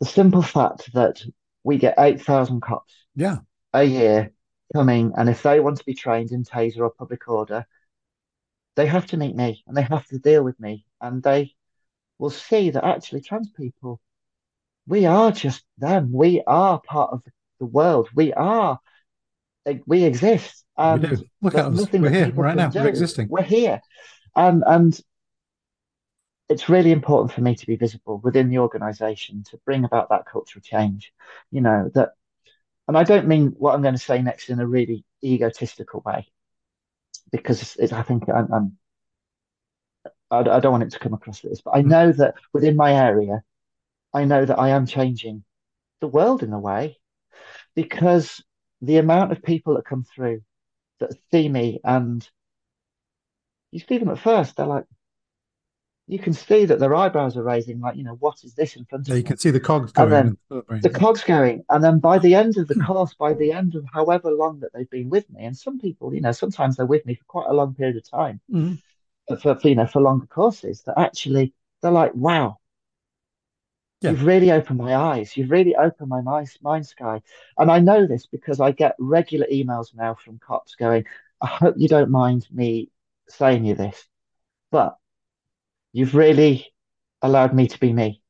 the simple fact that we get eight thousand cops, yeah, a year coming, and if they want to be trained in taser or public order, they have to meet me and they have to deal with me and they will see that actually trans people we are just them. We are part of the world. We are we exist. And we do. look at us. we're here. right now. Do. we're existing. We're here. And and it's really important for me to be visible within the organization to bring about that cultural change you know that and i don't mean what i'm going to say next in a really egotistical way because it's, it's, I think I'm, I'm I, I don't want it to come across this, but I know that within my area, I know that I am changing the world in a way because the amount of people that come through that see me and you see them at first, they're like, you can see that their eyebrows are raising, like, you know, what is this in front yeah, of you You can see the cogs going. And then the cogs going. And then by the end of the <clears throat> course, by the end of however long that they've been with me, and some people, you know, sometimes they're with me for quite a long period of time, mm-hmm. for, you know, for longer courses, that actually they're like, wow, yeah. You've really opened my eyes. You've really opened my mind, mind Skye. And I know this because I get regular emails now from cops going, I hope you don't mind me saying you this, but You've really allowed me to be me.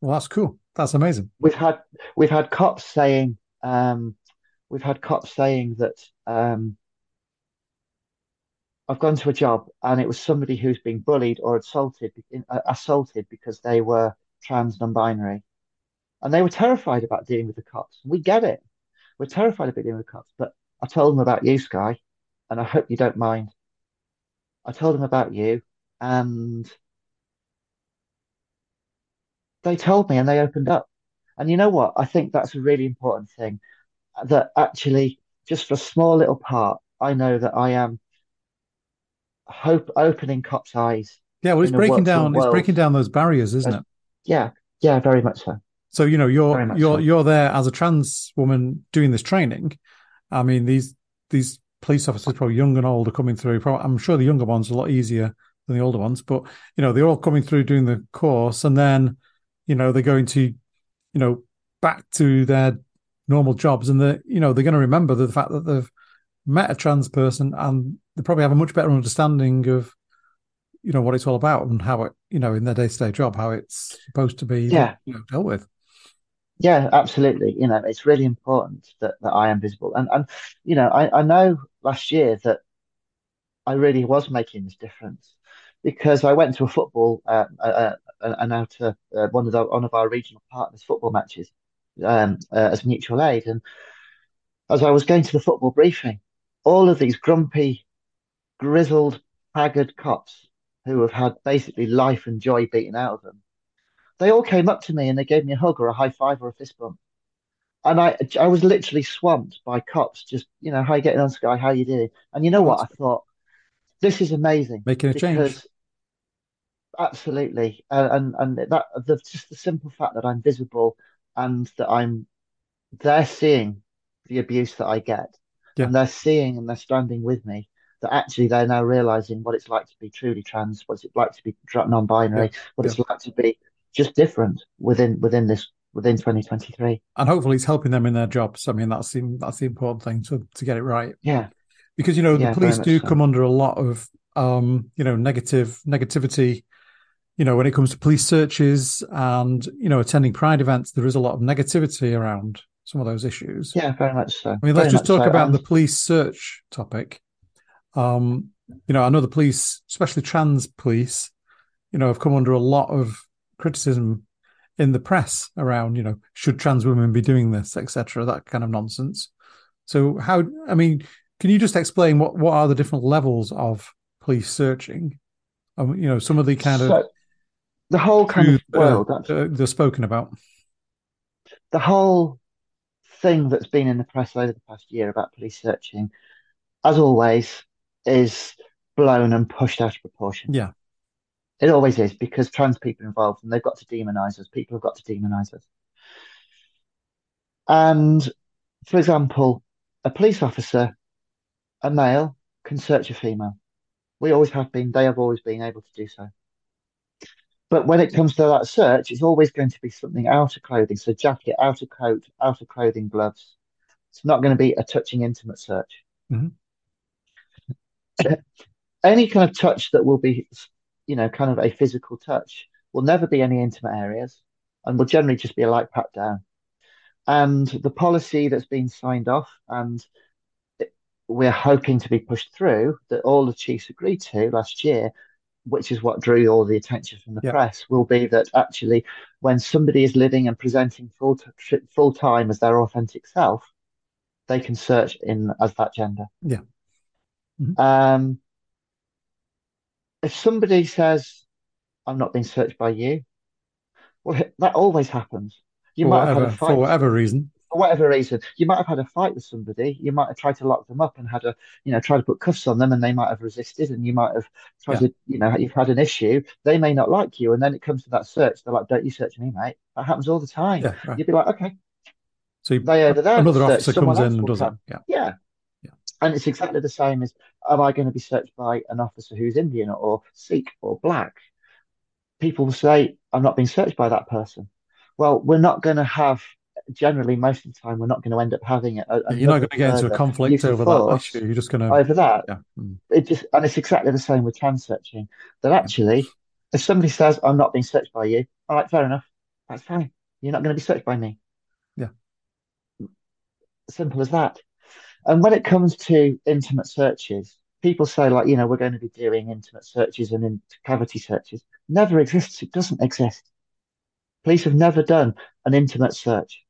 Well, that's cool. That's amazing. We've had we've had cops saying um, we've had cops saying that um, I've gone to a job and it was somebody who's been bullied or assaulted uh, assaulted because they were trans, non-binary, and they were terrified about dealing with the cops. We get it. We're terrified about dealing with the cops, but I told them about you, Skye, and I hope you don't mind. I told them about you, and they told me and they opened up. And you know what? I think that's a really important thing that actually, just for a small little part, I know that I am hope opening cops' eyes. Yeah, well, it's breaking down. It's breaking down those barriers, isn't it? Yeah, yeah, very much so. So you know, you're you're so. you're there as a trans woman doing this training. I mean, these these police officers, probably young and old, are coming through. Probably, I'm sure the younger ones are a lot easier than the older ones, but you know, they're all coming through doing the course, and then you know they're going to, you know, back to their normal jobs, and they you know they're going to remember the fact that they've met a trans person, and they probably have a much better understanding of you know what it's all about and how it you know in their day-to-day job how it's supposed to be yeah. you know, dealt with. Yeah absolutely. You know it's really important that, that i am visible. And and you know I, I know last year that i really was making this difference because i went to a football uh, uh, uh, and out to uh, one of the, one of our regional partners football matches um, uh, as mutual aid and as i was going to the football briefing all of these grumpy grizzled haggard cops who have had basically life and joy beaten out of them, they all came up to me and they gave me a hug or a high five or a fist bump. And I, I was literally swamped by cops. Just you know, how you getting on, Skye? How you doing? And you know what? I thought this is amazing, making a change. Absolutely, and and that the just the simple fact that I'm visible and that I'm they're seeing the abuse that I get, yeah. and they're seeing and they're standing with me that actually they're now realizing what it's like to be truly trans, what it's like to be non-binary, yeah. what yeah. it's like to be just different within within this within 2023. And hopefully, it's helping them in their jobs. I mean, that's the, that's the important thing to to get it right. Yeah, because you know the police do so. come under a lot of um you know negative negativity. You know, when it comes to police searches and you know attending pride events, there is a lot of negativity around some of those issues. Yeah, very much so. I mean, let's just talk so. about and... the police search topic. Um, you know, I know the police, especially trans police, you know, have come under a lot of criticism in the press around, you know, should trans women be doing this, etc., that kind of nonsense. So, how? I mean, can you just explain what what are the different levels of police searching? Um, you know, some of the kind so, of the whole kind of world uh, uh, they're spoken about. The whole thing that's been in the press over the past year about police searching, as always, is blown and pushed out of proportion. Yeah. It always is because trans people involved and they've got to demonize us. People have got to demonize us. And for example, a police officer, a male, can search a female. We always have been, they have always been able to do so. But when it comes to that search, it's always going to be something outer clothing. So jacket, outer coat, outer clothing, gloves. It's not going to be a touching intimate search. Mm-hmm <coughs> any kind of touch that will be, you know, kind of a physical touch will never be any intimate areas and will generally just be a light pat down. And the policy that's been signed off and we're hoping to be pushed through that all the chiefs agreed to last year, which is what drew all the attention from the yeah. press, will be that actually when somebody is living and presenting full t- full time as their authentic self, they can search in as that gender. Yeah. Mm-hmm. Um, if somebody says, "I'm not being searched by you," well, that always happens. You for might whatever, have had a fight for whatever reason. For whatever reason, you might have had a fight with somebody. You might have tried to lock them up and had a, you know, try to put cuffs on them, and they might have resisted, and you might have tried yeah. to, you know, you've had an issue. They may not like you, and then it comes to that search. They're like, "Don't you search me, mate." That happens all the time. Yeah, right. You'd be like, "Okay." So you, they over there. Another officer comes in and does that. Yeah. Yeah. And it's exactly the same as am I going to be searched by an officer who's Indian or Sikh or black? People will say, I'm not being searched by that person. Well, we're not going to have, generally, most of the time, we're not going to end up having it. You're not going to get into a conflict over that issue. You're just going to. Over that. Yeah. Mm. It just, and it's exactly the same with trans searching. That actually, if somebody says, I'm not being searched by you, all right, fair enough. That's fine. You're not going to be searched by me. Yeah. Simple as that. And when it comes to intimate searches, people say like, you know, we're going to be doing intimate searches and in cavity searches. Never exists. It doesn't exist. Police have never done an intimate search.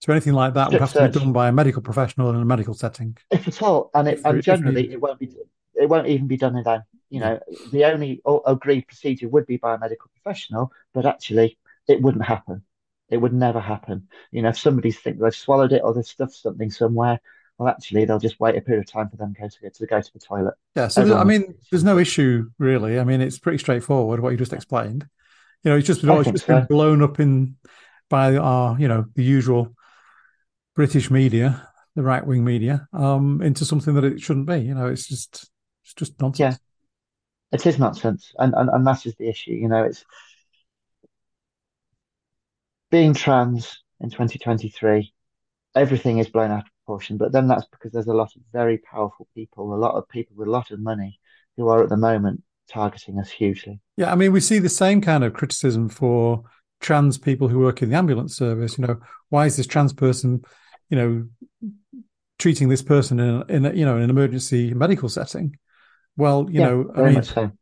So anything like that would have to be done by a medical professional in a medical setting. if at all, and it, and generally it won't be it won't even be done in them. You know, the only agreed procedure would be by a medical professional, but actually it wouldn't happen. It would never happen. You know, if somebody's think they've swallowed it or they've stuffed something somewhere, well, actually they'll just wait a period of time for them to go to, to go to the toilet. Yeah. So there- I Everyone- mean, there's no issue really. I mean, it's pretty straightforward what you just explained. You know, it's just, it's just been blown up in by our, you know, the usual British media, the right wing media, um, into something that it shouldn't be. You know, it's just it's just nonsense. Yeah, It is nonsense, and and, and that is the issue. You know, it's being trans in 2023. Everything is blown out of proportion, but then that's because there's a lot of very powerful people, a lot of people with a lot of money, who are at the moment targeting us hugely. Yeah, I mean, we see the same kind of criticism for trans people who work in the ambulance service. You know, why is this trans person, you know, treating this person in, a, in a, you know, in an emergency medical setting? Well, you Yeah, know, I mean, so.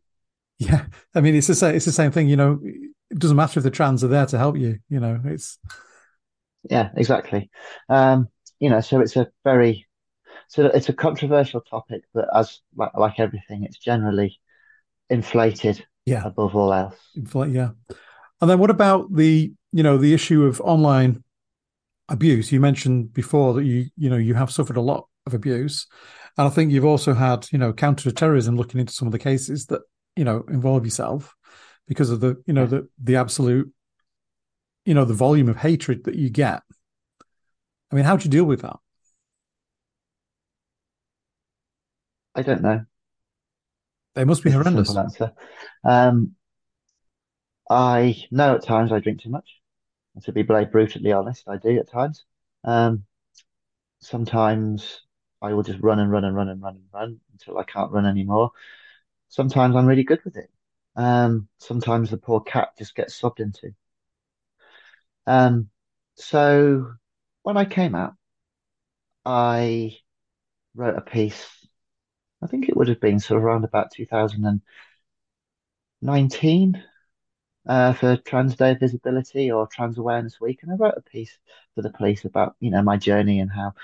yeah, I mean, it's the same. It's the same thing. You know, it doesn't matter if the trans are there to help you. You know, it's Yeah, exactly. Um, you know, so it's a very so it's a controversial topic, but as like, like everything, it's generally inflated yeah, above all else. infl- yeah. And then what about the, you know, the issue of online abuse? You mentioned before that you, you know, you have suffered a lot of abuse, and I think you've also had, you know, counter-terrorism looking into some of the cases that, you know, involve yourself because of the, you know, the the absolute, you know, the volume of hatred that you get. I mean, how do you deal with that? I don't know. They must be horrendous. Um, I know at times I drink too much. To be brutally honest, I do at times. Um, sometimes I will just run and run and run and run and run until I can't run anymore. Sometimes I'm really good with it. Um, sometimes the poor cat just gets sobbed into. Um, so when I came out, I wrote a piece. I think it would have been sort of around about 2019 uh, for Trans Day of Visibility or Trans Awareness Week, and I wrote a piece for the police about you know my journey and how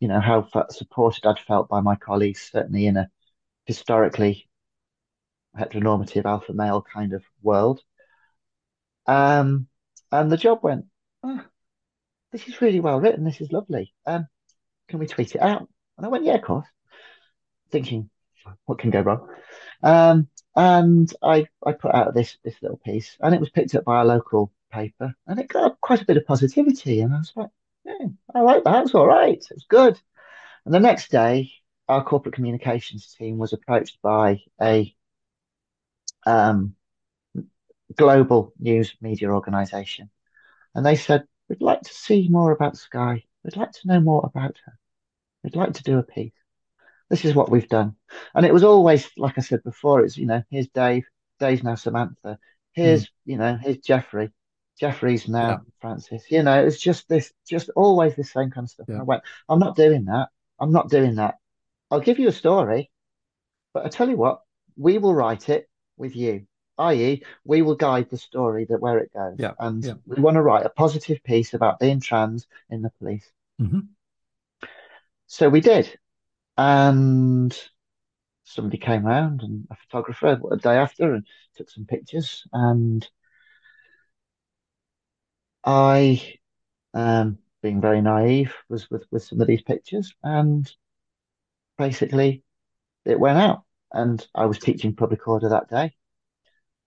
you know how supported I'd felt by my colleagues, certainly in a historically heteronormative alpha male kind of world. Um, and the job went, oh, this is really well written. This is lovely. Um, can we tweet it out? And I went, yeah, of course. Thinking, what can go wrong? Um, and I I put out this this little piece, and it was picked up by a local paper, and it got quite a bit of positivity. And I was like, yeah, I like that. It's all right. It's good. And the next day, our corporate communications team was approached by a um, global news media organization, and they said, "We'd like to see more about Skye. We'd like to know more about her. We'd like to do a piece." This is what we've done. And it was always, like I said before, it's, you know, here's Dave, Dave's now Samantha, here's, you know, here's Jeffrey, Jeffrey's now Yeah. Francis. You know, it's just this, just always the same kind of stuff. Yeah. I went, I'm not doing that. I'm not doing that. I'll give you a story, but I tell you what, we will write it with you, i.e., we will guide the story that where it goes. Yeah, And yeah. we want to write a positive piece about being trans in the police. Mhm. So we did. And somebody came round and a photographer a day after and took some pictures. And I, um, being very naive, was with, with some of these pictures. And basically, it went out. And I was teaching public order that day.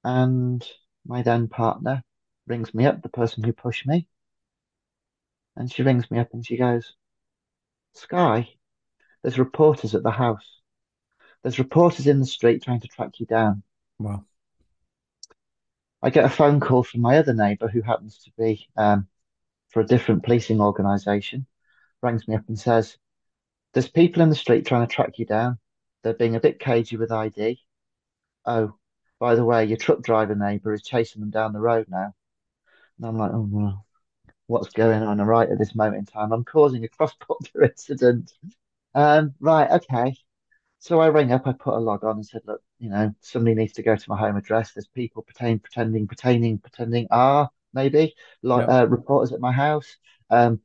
And my then partner rings me up, the person who pushed me. And she rings me up and she goes, Skye, there's reporters at the house. There's reporters in the street trying to track you down. Wow. I get a phone call from my other neighbour who happens to be um, for a different policing organisation, rings me up and says, There's people in the street trying to track you down. They're being a bit cagey with ID. Oh, by the way, your truck driver neighbour is chasing them down the road now. And I'm like, Oh, well, what's going on right at this moment in time? I'm causing a cross border <laughs> incident. Um, right, okay. So I rang up, I put a log on and said, look, you know, somebody needs to go to my home address. There's people pretending, pretending, pretending, pretending. Ah, maybe like Yeah. uh, reporters at my house. Um,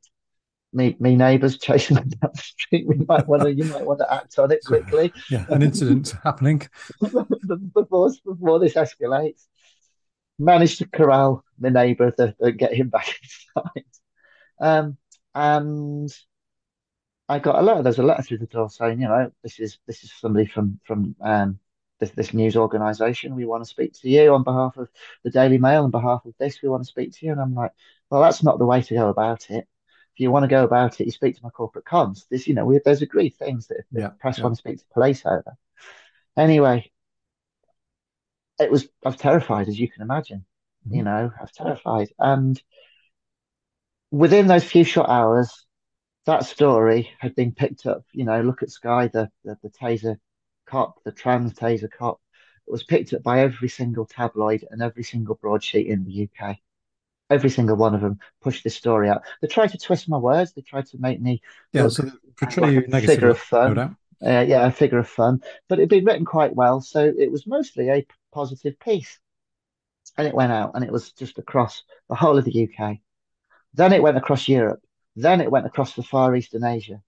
me, me neighbours <laughs> chasing me down the street. We might want to, you might want to act on it quickly <laughs> yeah, an incident <laughs> happening. before before this escalates. Managed to corral the neighbour to, to get him back inside. Um, and I got a letter. There's a letter through the door saying, you know, this is this is somebody from from um this this news organisation. We want to speak to you on behalf of the Daily Mail, on behalf of this. We want to speak to you. And I'm like, well, that's not the way to go about it. If you want to go about it, you speak to my corporate cons. This, you know, we, there's agreed things that Yeah, the press yeah. want to speak to police over. Anyway, it was I was terrified, as you can imagine. You Mhm. know, I was terrified, and within those few short hours that story had been picked up. You know, look at Skye, the, the, the taser cop, the trans taser cop. It was picked up by every single tabloid and every single broadsheet in the UK. Every single one of them pushed this story out. They tried to twist my words. They tried to make me Yeah, look so like portray you a figure of no fun. doubt. Uh, yeah, a figure of fun. But it'd been written quite well, so it was mostly a positive piece. And it went out, and it was just across the whole of the UK. Then it went across Europe. Then it went across the Far East and Asia.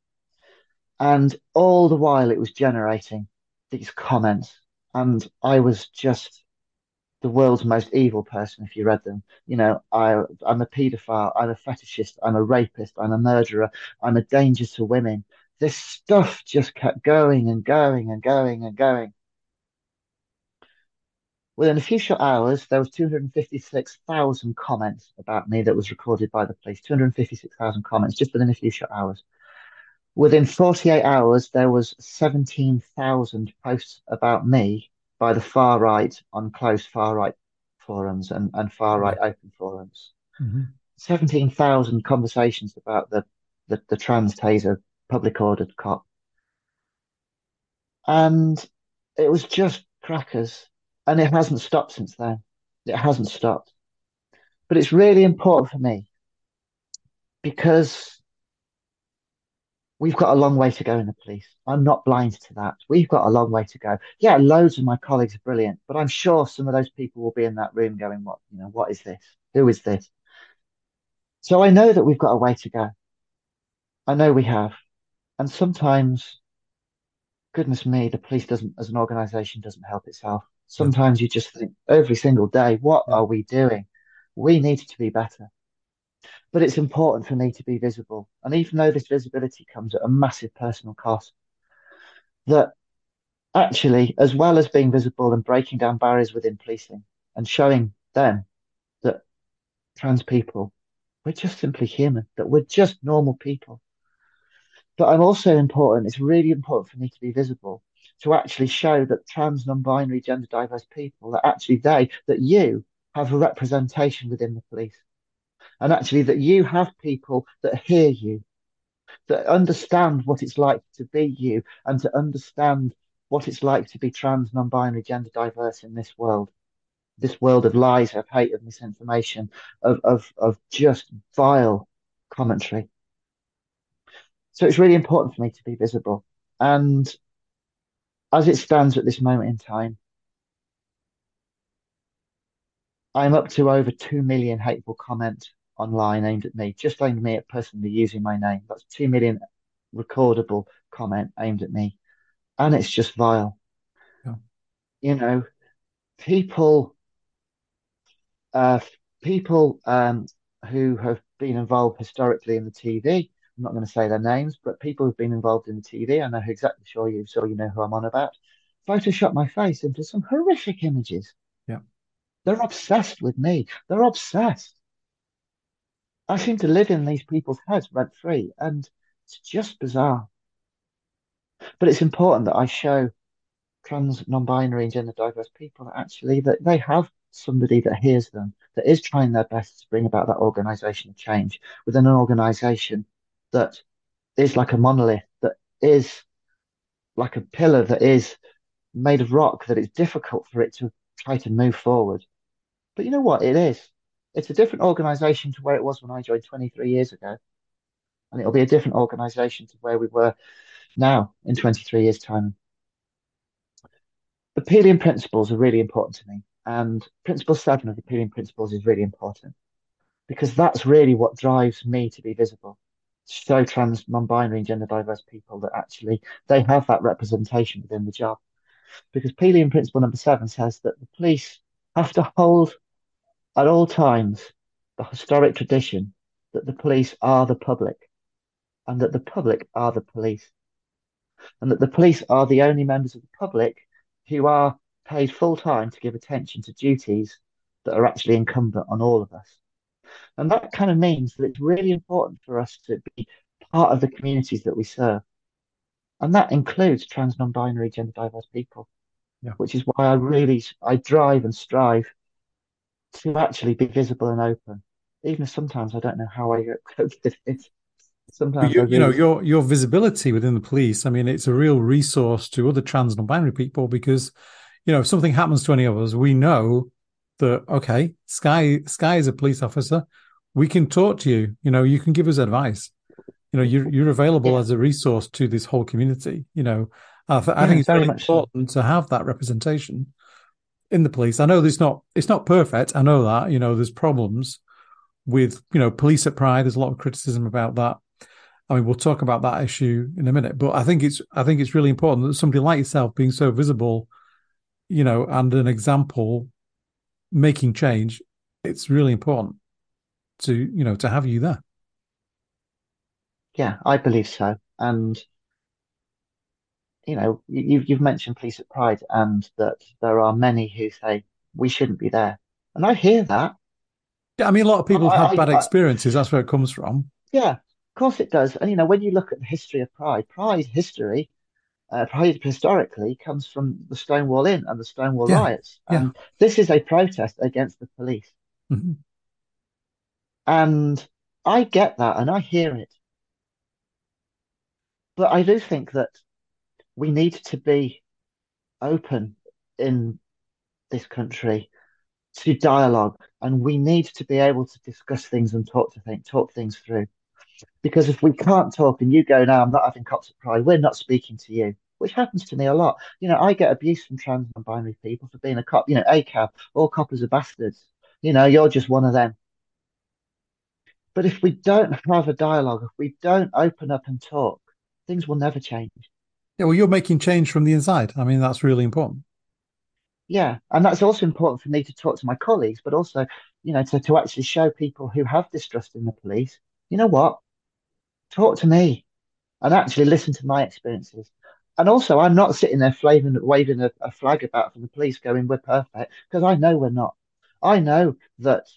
And all the while it was generating these comments. And I was just the world's most evil person if you read them. You know, I I'm a paedophile, I'm a fetishist, I'm a rapist, I'm a murderer, I'm a danger to women. This stuff just kept going and going and going and going. Within a few short hours, there was 256,000 comments about me that was recorded by the police. 256,000 comments just within a few short hours. Within 48 hours, there was 17,000 posts about me by the far right on closed far right forums and, and far right open forums. Mhm. 17,000 conversations about the, the, the trans taser public ordered cop. And it was just crackers. And it hasn't stopped since then. It hasn't stopped. But it's really important for me because we've got a long way to go in the police. I'm not blind to that. We've got a long way to go. Yeah, loads of my colleagues are brilliant, but I'm sure some of those people will be in that room going, what, you know, what is this? Who is this? So I know that we've got a way to go. I know we have. And sometimes, goodness me, the police doesn't, as an organization, doesn't help itself. Sometimes you just think every single day, what are we doing? We need to be better. But it's important for me to be visible. And even though this visibility comes at a massive personal cost, that actually, as well as being visible and breaking down barriers within policing and showing them that trans people, we're just simply human, that we're just normal people. But I'm also important, it's really important for me to be visible, to actually show that trans, non-binary, gender diverse people, that actually they, that you have a representation within the police. And actually that you have people that hear you, that understand what it's like to be you and to understand what it's like to be trans, non-binary, gender diverse in this world. This world of lies, of hate, of misinformation, of, of, of just vile commentary. So it's really important for me to be visible. And as it stands at this moment in time, I'm up to over 2 million hateful comments online aimed at me, just aimed at me at personally using my name. That's 2 million recordable comment aimed at me. And it's just vile. Yeah. You know, people, uh, people, um, who have been involved historically in the TV. I'm not going to say their names, but people who've been involved in the TV, I know exactly sure you, so you know who I'm on about. Photoshop my face into some horrific images. Yeah. They're obsessed with me. They're obsessed. I seem to live in these people's heads rent free, and it's just bizarre. But it's important that I show trans, non-binary, and gender diverse people that actually that they have somebody that hears them, that is trying their best to bring about that organizational change within an organization that is like a monolith, that is like a pillar that is made of rock, that it's difficult for it to try to move forward. But you know what? It is. It's a different organization to where it was when I joined 23 years ago. And it'll be a different organization to where we were now in 23 years' time. The Peelian principles are really important to me. And principle seven of the Peelian principles is really important. because that's really what drives me to be visible. Show trans, non-binary, and gender diverse people that actually they have that representation within the job. Because Peelian principle number seven says that the police have to hold at all times the historic tradition that the police are the public and that the public are the police and that the police are the only members of the public who are paid full time to give attention to duties that are actually incumbent on all of us. And that kind of means that it's really important for us to be part of the communities that we serve. And that includes trans, non-binary, gender diverse people, yeah. which is why I really, I drive and strive to actually be visible and open. Even if sometimes I don't know how I cope with it. Sometimes you, you know your your visibility within the police. I mean, it's a real resource to other trans non-binary people because you know if something happens to any of us, we know that okay, Skye Skye is a police officer. We can talk to you. You know, you can give us advice. You know, you're you're available yeah. as a resource to this whole community. You know, uh, I, th- yeah, I think it's very important so. to have that representation in the police. I know it's not it's not perfect. I know that. You know, there's problems with you know police at Pride. There's a lot of criticism about that. I mean, we'll talk about that issue in a minute, but I think it's I think it's really important that somebody like yourself being so visible, you know, and an example making change, it's really important to you know to have you there. Yeah, I believe so, and you know, you've you've mentioned police at Pride, and that there are many who say we shouldn't be there, and I hear that. Yeah, I mean, a lot of people I, have I, bad I, experiences. That's where it comes from. Yeah, of course it does. And you know, when you look at the history of Pride, Pride history, uh, historically comes from the Stonewall Inn and the Stonewall yeah, riots, and yeah. this is a protest against the police. Mm-hmm. And I get that, and I hear it, but I do think that we need to be open in this country to dialogue and we need to be able to discuss things and talk to think talk things through because if we can't talk and you go now i'm not having cops at pride we're not speaking to you which happens to me a lot you know i get abuse from trans and binary people for being a cop you know acab all coppers are bastards you know you're just one of them but if we don't have a dialogue if we don't open up and talk things will never change yeah, well, you're making change from the inside. I mean, that's really important. Yeah, and that's also important for me to talk to my colleagues, but also, you know, to, to actually show people who have distrust in the police, you know what? Talk to me and actually listen to my experiences. And also, I'm not sitting there flaving, waving a, a flag about from the police going, we're perfect, because I know we're not. I know that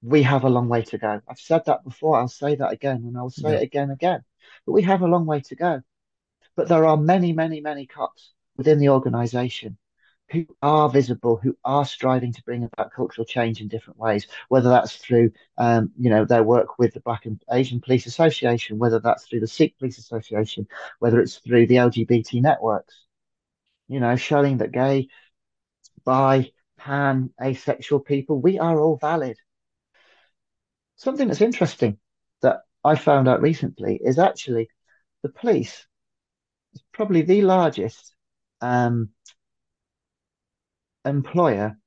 we have a long way to go. I've said that before. I'll say that again, and I'll say yeah. it again, again. But we have a long way to go. But there are many, many, many cops within the organization who are visible, who are striving to bring about cultural change in different ways, whether that's through, um, you know, their work with the Black and Asian Police Association, whether that's through the Sikh Police Association, whether it's through the LGBT networks, you know, showing that gay, bi, pan, asexual people, we are all valid. Something that's interesting that I found out recently is actually the police is probably the largest um, employer,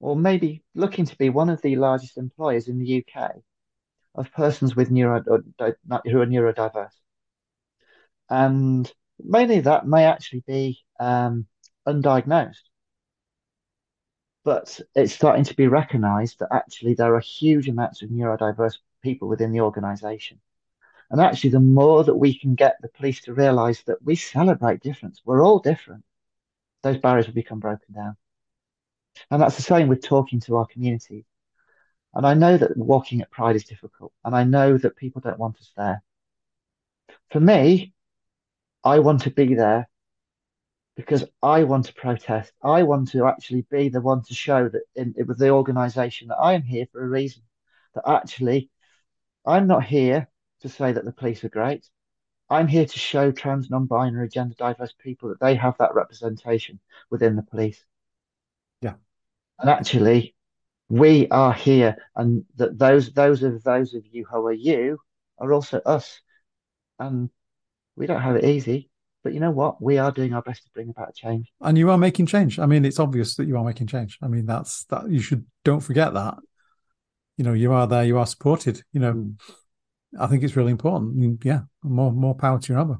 or maybe looking to be one of the largest employers in the UK of persons with neuro who are neurodiverse, and mainly that may actually be um, undiagnosed. But it's starting to be recognised that actually there are huge amounts of neurodiverse people within the organisation. And actually, the more that we can get the police to realize that we celebrate difference, we're all different, those barriers will become broken down. And that's the same with talking to our communities. And I know that walking at Pride is difficult, and I know that people don't want us there. For me, I want to be there because I want to protest. I want to actually be the one to show that in, with the organisation that I am here for a reason. That actually, I'm not here to say that the police are great. I'm here to show trans, non-binary, gender diverse people that they have that representation within the police. And actually, we are here, and that those those of those of you who are you are also us. And we don't have it easy, but you know what? We are doing our best to bring about change. And you are making change. I mean, it's obvious that you are making change. I mean, that's that you should don't forget that. you know, you are there, you are supported. You know, Mm. I think it's really important. Yeah, more more power to your other.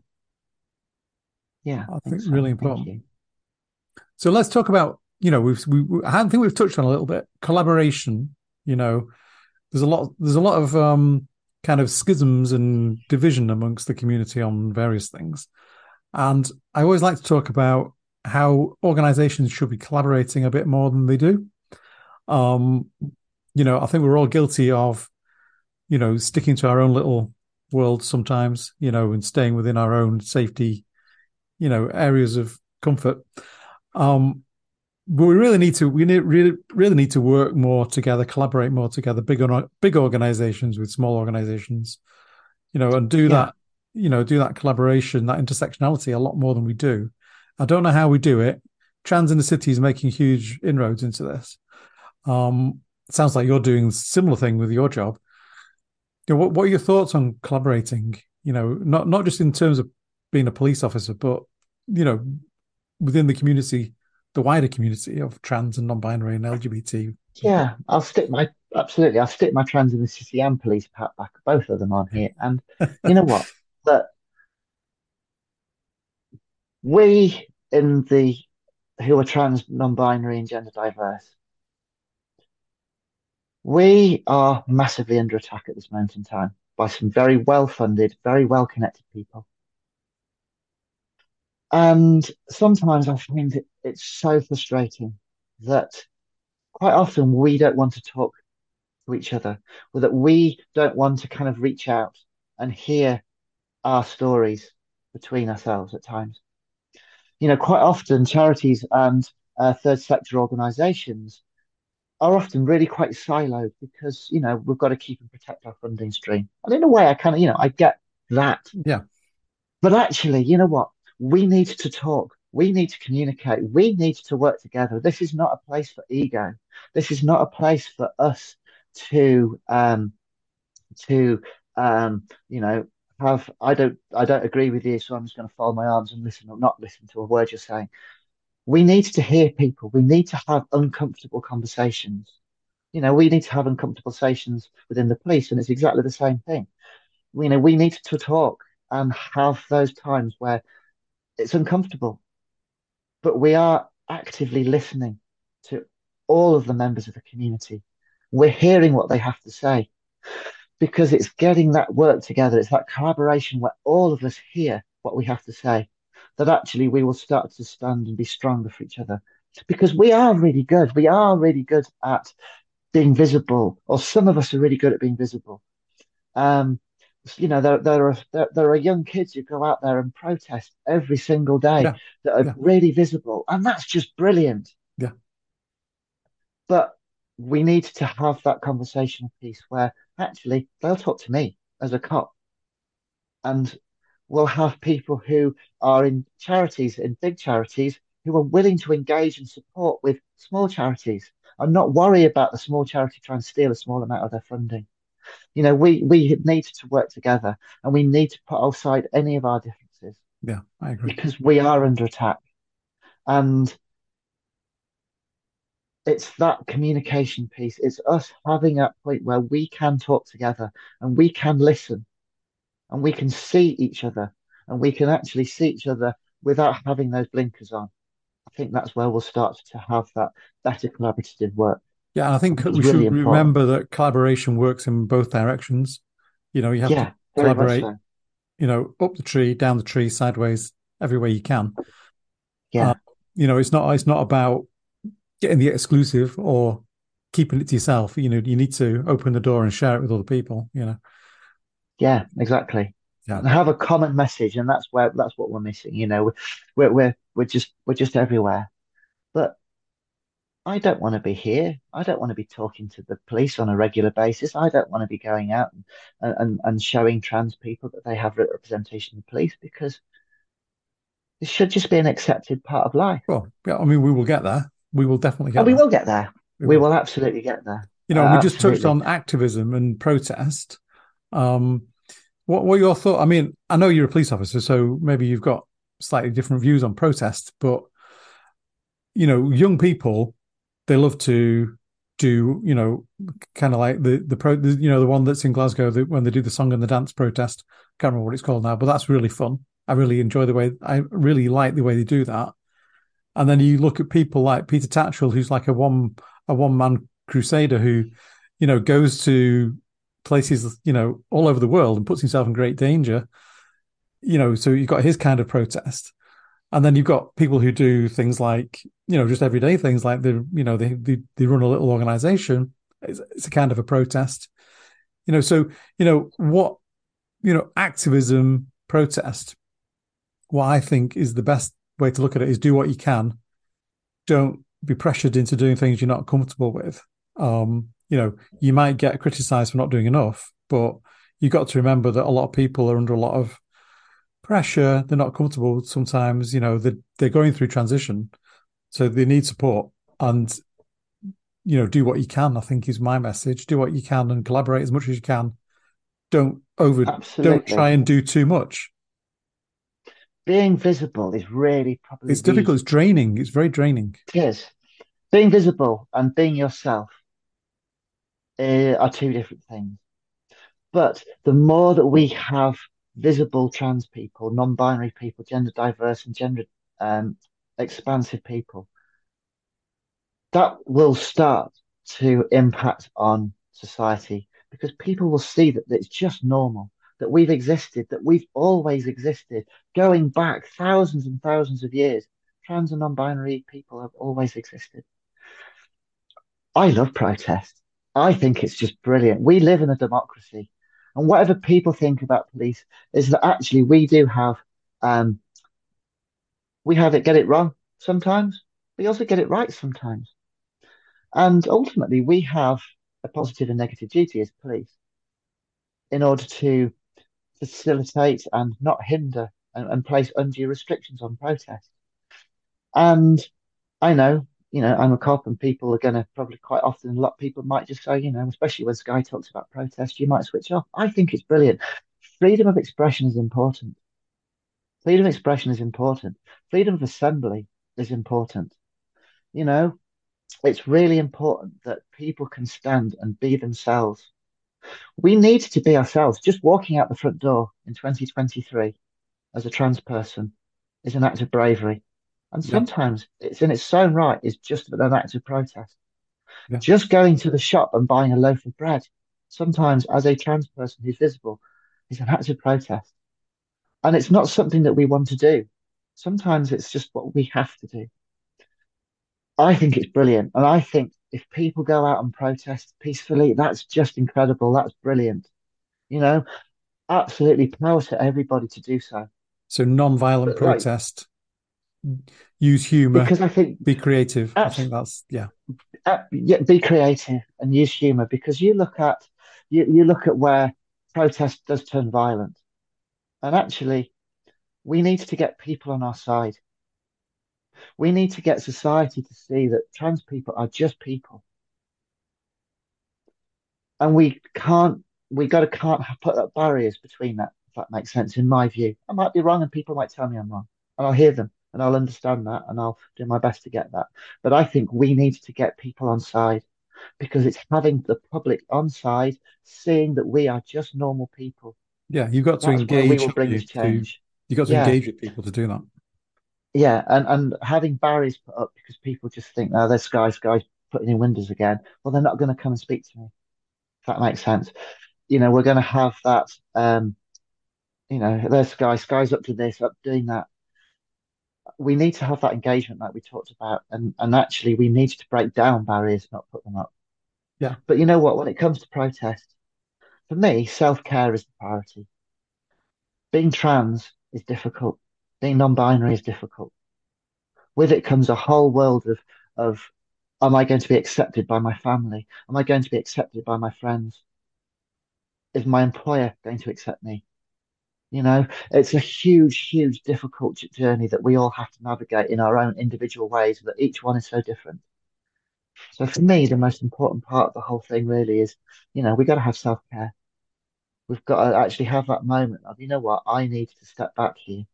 Yeah, I I think so. really important. So let's talk about, you know, we've we, I think we've touched on a little bit collaboration. You know, there's a lot there's a lot of um kind of schisms and division amongst the community on various things, and I always like to talk about how organizations should be collaborating a bit more than they do. Um, you know, I think we're all guilty of, you know, sticking to our own little world sometimes, you know, and staying within our own safety, you know, areas of comfort. Um, but we really need to we need really really need to work more together, collaborate more together, big on big organizations with small organizations, you know, and do Yeah. that, you know, do that collaboration, that intersectionality a lot more than we do. I don't know how we do it. Trans in the city is making huge inroads into this. Um, sounds like you're doing a similar thing with your job. You know, what what are your thoughts on collaborating? You know, not not just in terms of being a police officer, but you know, within the community, the wider community of trans and non-binary and LGBT. Yeah, I'll stick my absolutely. I'll stick my trans in the city and police pat back, both of them on here. <laughs> And you know what? That we in the who are trans, non-binary, and gender diverse, we are massively under attack at this moment in time by some very well-funded, very well-connected people. And sometimes I find it, it's so frustrating that quite often we don't want to talk to each other, or that we don't want to kind of reach out and hear our stories between ourselves at times. You know, quite often charities and uh, third sector organisations are often really quite siloed because, you know, we've got to keep and protect our funding stream. And in a way, I kind of, you know, I get that. Yeah. But actually, you know what? We need to talk. We need to communicate. We need to work together. This is not a place for ego. This is not a place for us to um to um you know have I don't I don't agree with you, so I'm just going to fold my arms and listen or not listen to a word you're saying. We need to hear people. We need to have uncomfortable conversations. You know, we need to have uncomfortable conversations within the police, and it's exactly the same thing. You know, we need to talk and have those times where it's uncomfortable, but we are actively listening to all of the members of the community. We're hearing what they have to say because it's getting that work together. It's that collaboration where all of us hear what we have to say that actually we will start to stand and be stronger for each other because we are really good. We are really good at being visible, or some of us are really good at being visible. Um, you know, there, there are there, there are young kids who go out there and protest every single day Yeah. that are Yeah. really visible, and that's just brilliant. Yeah. But we need to have that conversation piece where actually they'll talk to me as a cop, and we'll have people who are in charities, in big charities, who are willing to engage and support with small charities and not worry about the small charity trying to steal a small amount of their funding. You know, we we need to work together and we need to put aside any of our differences Yeah, I agree. because we are under attack. And it's that communication piece. It's us having that point where we can talk together and we can listen and we can see each other and we can actually see each other without having those blinkers on. I think that's where we'll start to have that better collaborative work. Yeah, and I think we really should important. remember that collaboration works in both directions. You know, you have yeah, to collaborate, so. you know, up the tree, down the tree, sideways, every way you can. Yeah, Uh, You know, it's not it's not about getting the exclusive or keeping it to yourself. You know, you need to open the door and share it with other people, you know. yeah, exactly. Yeah. And have a common message, and that's where that's what we're missing. You know, we're we're we're just we're just everywhere. But I don't want to be here. I don't want to be talking to the police on a regular basis. I don't want to be going out and, and, and showing trans people that they have representation in the police because it should just be an accepted part of life. Well, yeah, I mean, we will get there. We will definitely get we there. will get there. We will absolutely get there. You know, Uh, we just touched on activism and protest. Um, what were your thoughts? I mean, I know you're a police officer, so maybe you've got slightly different views on protest, but you know, young people, they love to do you know kind of like the the pro the, you know the one that's in Glasgow the, when they do the song and the dance protest. Can't remember what it's called now, but that's really fun. I really enjoy the way I really like the way they do that. And then you look at people like Peter Tatchell, who's like a one a one man crusader who, you know, goes to places you know all over the world and puts himself in great danger. You know, so you've got his kind of protest. And then you've got people who do things like, you know, just everyday things like they, you know, they they, they run a little organization. It's, it's a kind of a protest, you know. So you know what, you know, activism, protest. What I think is the best way to look at it is do what you can. Don't be pressured into doing things you're not comfortable with. Um, you know, you might get criticized for not doing enough, but you've got to remember that a lot of people are under a lot of pressure. They're not comfortable sometimes. You know, they're, they're going through transition, so they need support. And you know, do what you can. I think is my message. Do what you can and collaborate as much as you can. Don't over. Absolutely. Don't try and do too much. Being visible is really probably. It's difficult. It's draining. It's very draining. It is. Being visible and being yourself uh, are two different things. But the more that we have visible trans people, non-binary people, gender diverse and gender um, expansive people, that will start to impact on society because people will see that, that it's just normal, that we've existed, that we've always existed, going back thousands and thousands of years. Trans and non-binary people have always existed. I love protest. I think it's just brilliant. We live in a democracy. And whatever people think about police is that actually we do have, um, we have it, get it wrong sometimes. We also get it right sometimes. And ultimately, we have a positive and negative duty as police in order to facilitate and not hinder and, and place undue restrictions on protest. And I know you know, I'm a cop and people are going to probably quite often, a lot of people might just say, you know, especially when Skye talks about protest, you might switch off. I think it's brilliant. Freedom of expression is important. Freedom of expression is important. Freedom of assembly is important. You know, it's really important that people can stand and be themselves. We need to be ourselves. Just walking out the front door in 2023 as a trans person is an act of bravery. And sometimes yeah. it's in its own right is just an act of protest. Yeah. Just going to the shop and buying a loaf of bread, sometimes as a trans person who's visible, is an act of protest. And it's not something that we want to do. Sometimes it's just what we have to do. I think it's brilliant. And I think if people go out and protest peacefully, that's just incredible. That's brilliant. You know, absolutely power to everybody to do so. So non-violent but, protest use humor because I think be creative. I think that's yeah. Uh, yeah, be creative and use humor because you look at you, you look at where protest does turn violent, and actually, we need to get people on our side. We need to get society to see that trans people are just people, and we can't. We got to can't put up barriers between that. If that makes sense, in my view, I might be wrong, and people might tell me I'm wrong, and I'll hear them and I'll understand that and I'll do my best to get that. But I think we need to get people on side because it's having the public on side, seeing that we are just normal people. Yeah, you've got to That's engage. We will bring you, change. To, you've got to yeah. engage with people to do that. Yeah, and, and having barriers put up because people just think, oh, there's guys, guys putting in windows again. Well, they're not going to come and speak to me. If that makes sense. You know, we're going to have that. Um, you know, there's guys, guys up to this, up doing that we need to have that engagement like we talked about and and actually we need to break down barriers not put them up. Yeah. But you know what? When it comes to protest for me self-care is the priority. Being trans is difficult. Being non-binary is difficult. With it comes a whole world of of am i going to be accepted by my family? Am i going to be accepted by my friends? Is my employer going to accept me you know, it's a huge, huge, difficult journey that we all have to navigate in our own individual ways, that each one is so different. So for me, the most important part of the whole thing really is, you know, we've got to have self care. We've got to actually have that moment of, you know what, I need to step back here.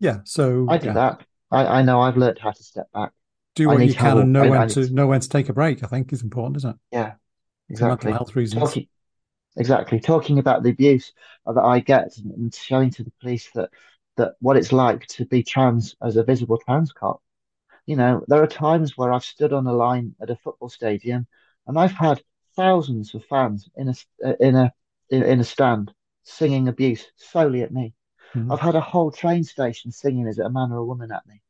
Yeah. So I do yeah. that. I, I know I've learned how to step back. do what you can and know I, when I to know when to take a break. I think is important, isn't it? Yeah, exactly. health reasons. Talking, exactly. Talking about the abuse that I get and showing to the police that that what it's like to be trans as a visible trans cop. You know, there are times where I've stood on a line at a football stadium and I've had thousands of fans in a in a in a stand singing abuse solely at me. Mm-hmm. I've had a whole train station singing, is it a man or a woman at me?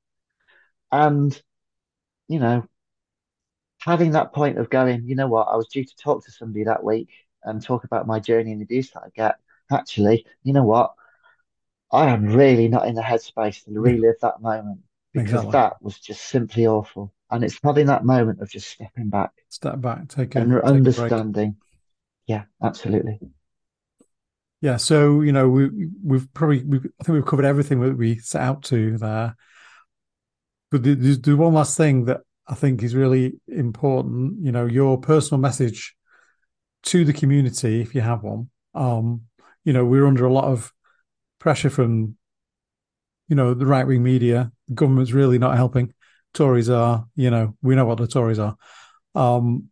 And, you know, having that point of going, you know what, I was due to talk to somebody that week and talk about my journey and the abuse that I get. Actually, you know what? I am really not in the headspace to relive that moment because exactly. that was just simply awful. And it's having that moment of just stepping back, step back, take a, and take understanding. Yeah, absolutely. Yeah, so you know we we've probably we I think we've covered everything that we set out to there. But there's, the one last thing that I think is really important. You know, your personal message to the community, if you have one. Um, you know, we're under a lot of pressure from, you know, the right wing media. The government's really not helping. Tories are, you know, we know what the Tories are. Um,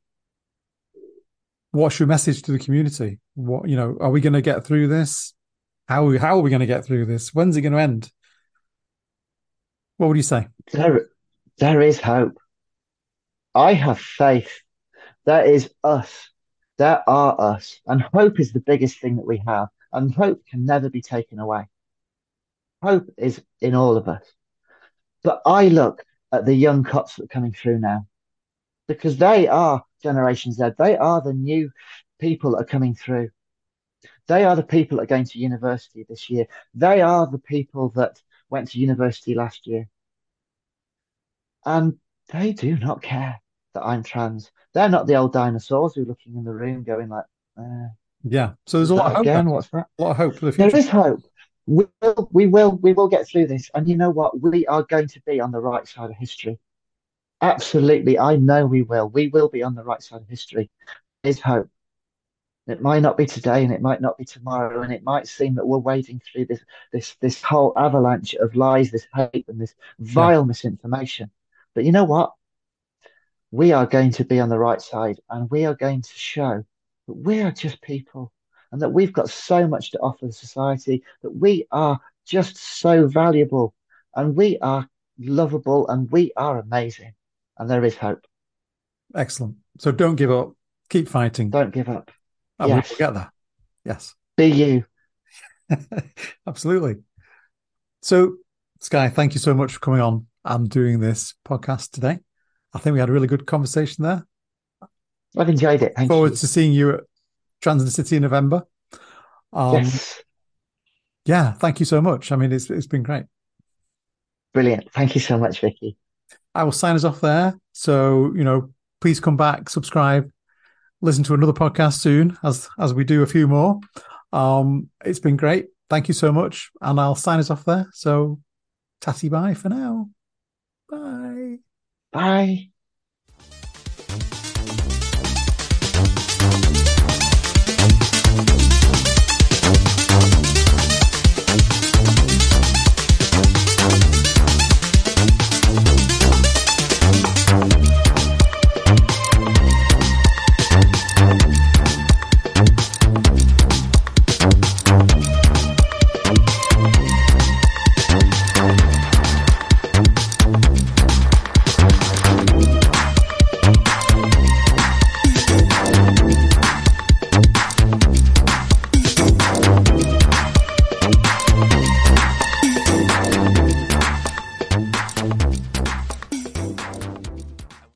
what's your message to the community? What you know, are we going to get through this? How how are we going to get through this? When's it going to end? What would you say? There, there is hope. I have faith. That is us. There are us, and hope is the biggest thing that we have, and hope can never be taken away. Hope is in all of us. But I look at the young cops that are coming through now, because they are Generation Z. They are the new people that are coming through. They are the people that are going to university this year. They are the people that went to university last year. And they do not care that I'm trans. They're not the old dinosaurs who are looking in the room going like, uh, yeah. So there's a lot of hope. Again, what's that? A lot of hope for the future. There is hope. We will, we will, we will get through this. And you know what? We are going to be on the right side of history. Absolutely. I know we will. We will be on the right side of history. There's hope. It might not be today and it might not be tomorrow, and it might seem that we're wading through this this this whole avalanche of lies, this hate, and this vile yeah. misinformation. But you know what? We are going to be on the right side and we are going to show that we are just people and that we've got so much to offer the society, that we are just so valuable and we are lovable and we are amazing and there is hope. Excellent. So don't give up. Keep fighting. Don't give up. And yes. we'll get there. Yes. Be you. <laughs> Absolutely. So, Skye, thank you so much for coming on and doing this podcast today. I think we had a really good conversation there. I've enjoyed it. Thank Forward you. to seeing you at Trans in the City in November. Um, yes. Yeah, thank you so much. I mean, it's it's been great. Brilliant. Thank you so much, Vicky. I will sign us off there. So, you know, please come back, subscribe, listen to another podcast soon as as we do a few more. Um, it's been great. Thank you so much. And I'll sign us off there. So tatty bye for now. Bye. Bye.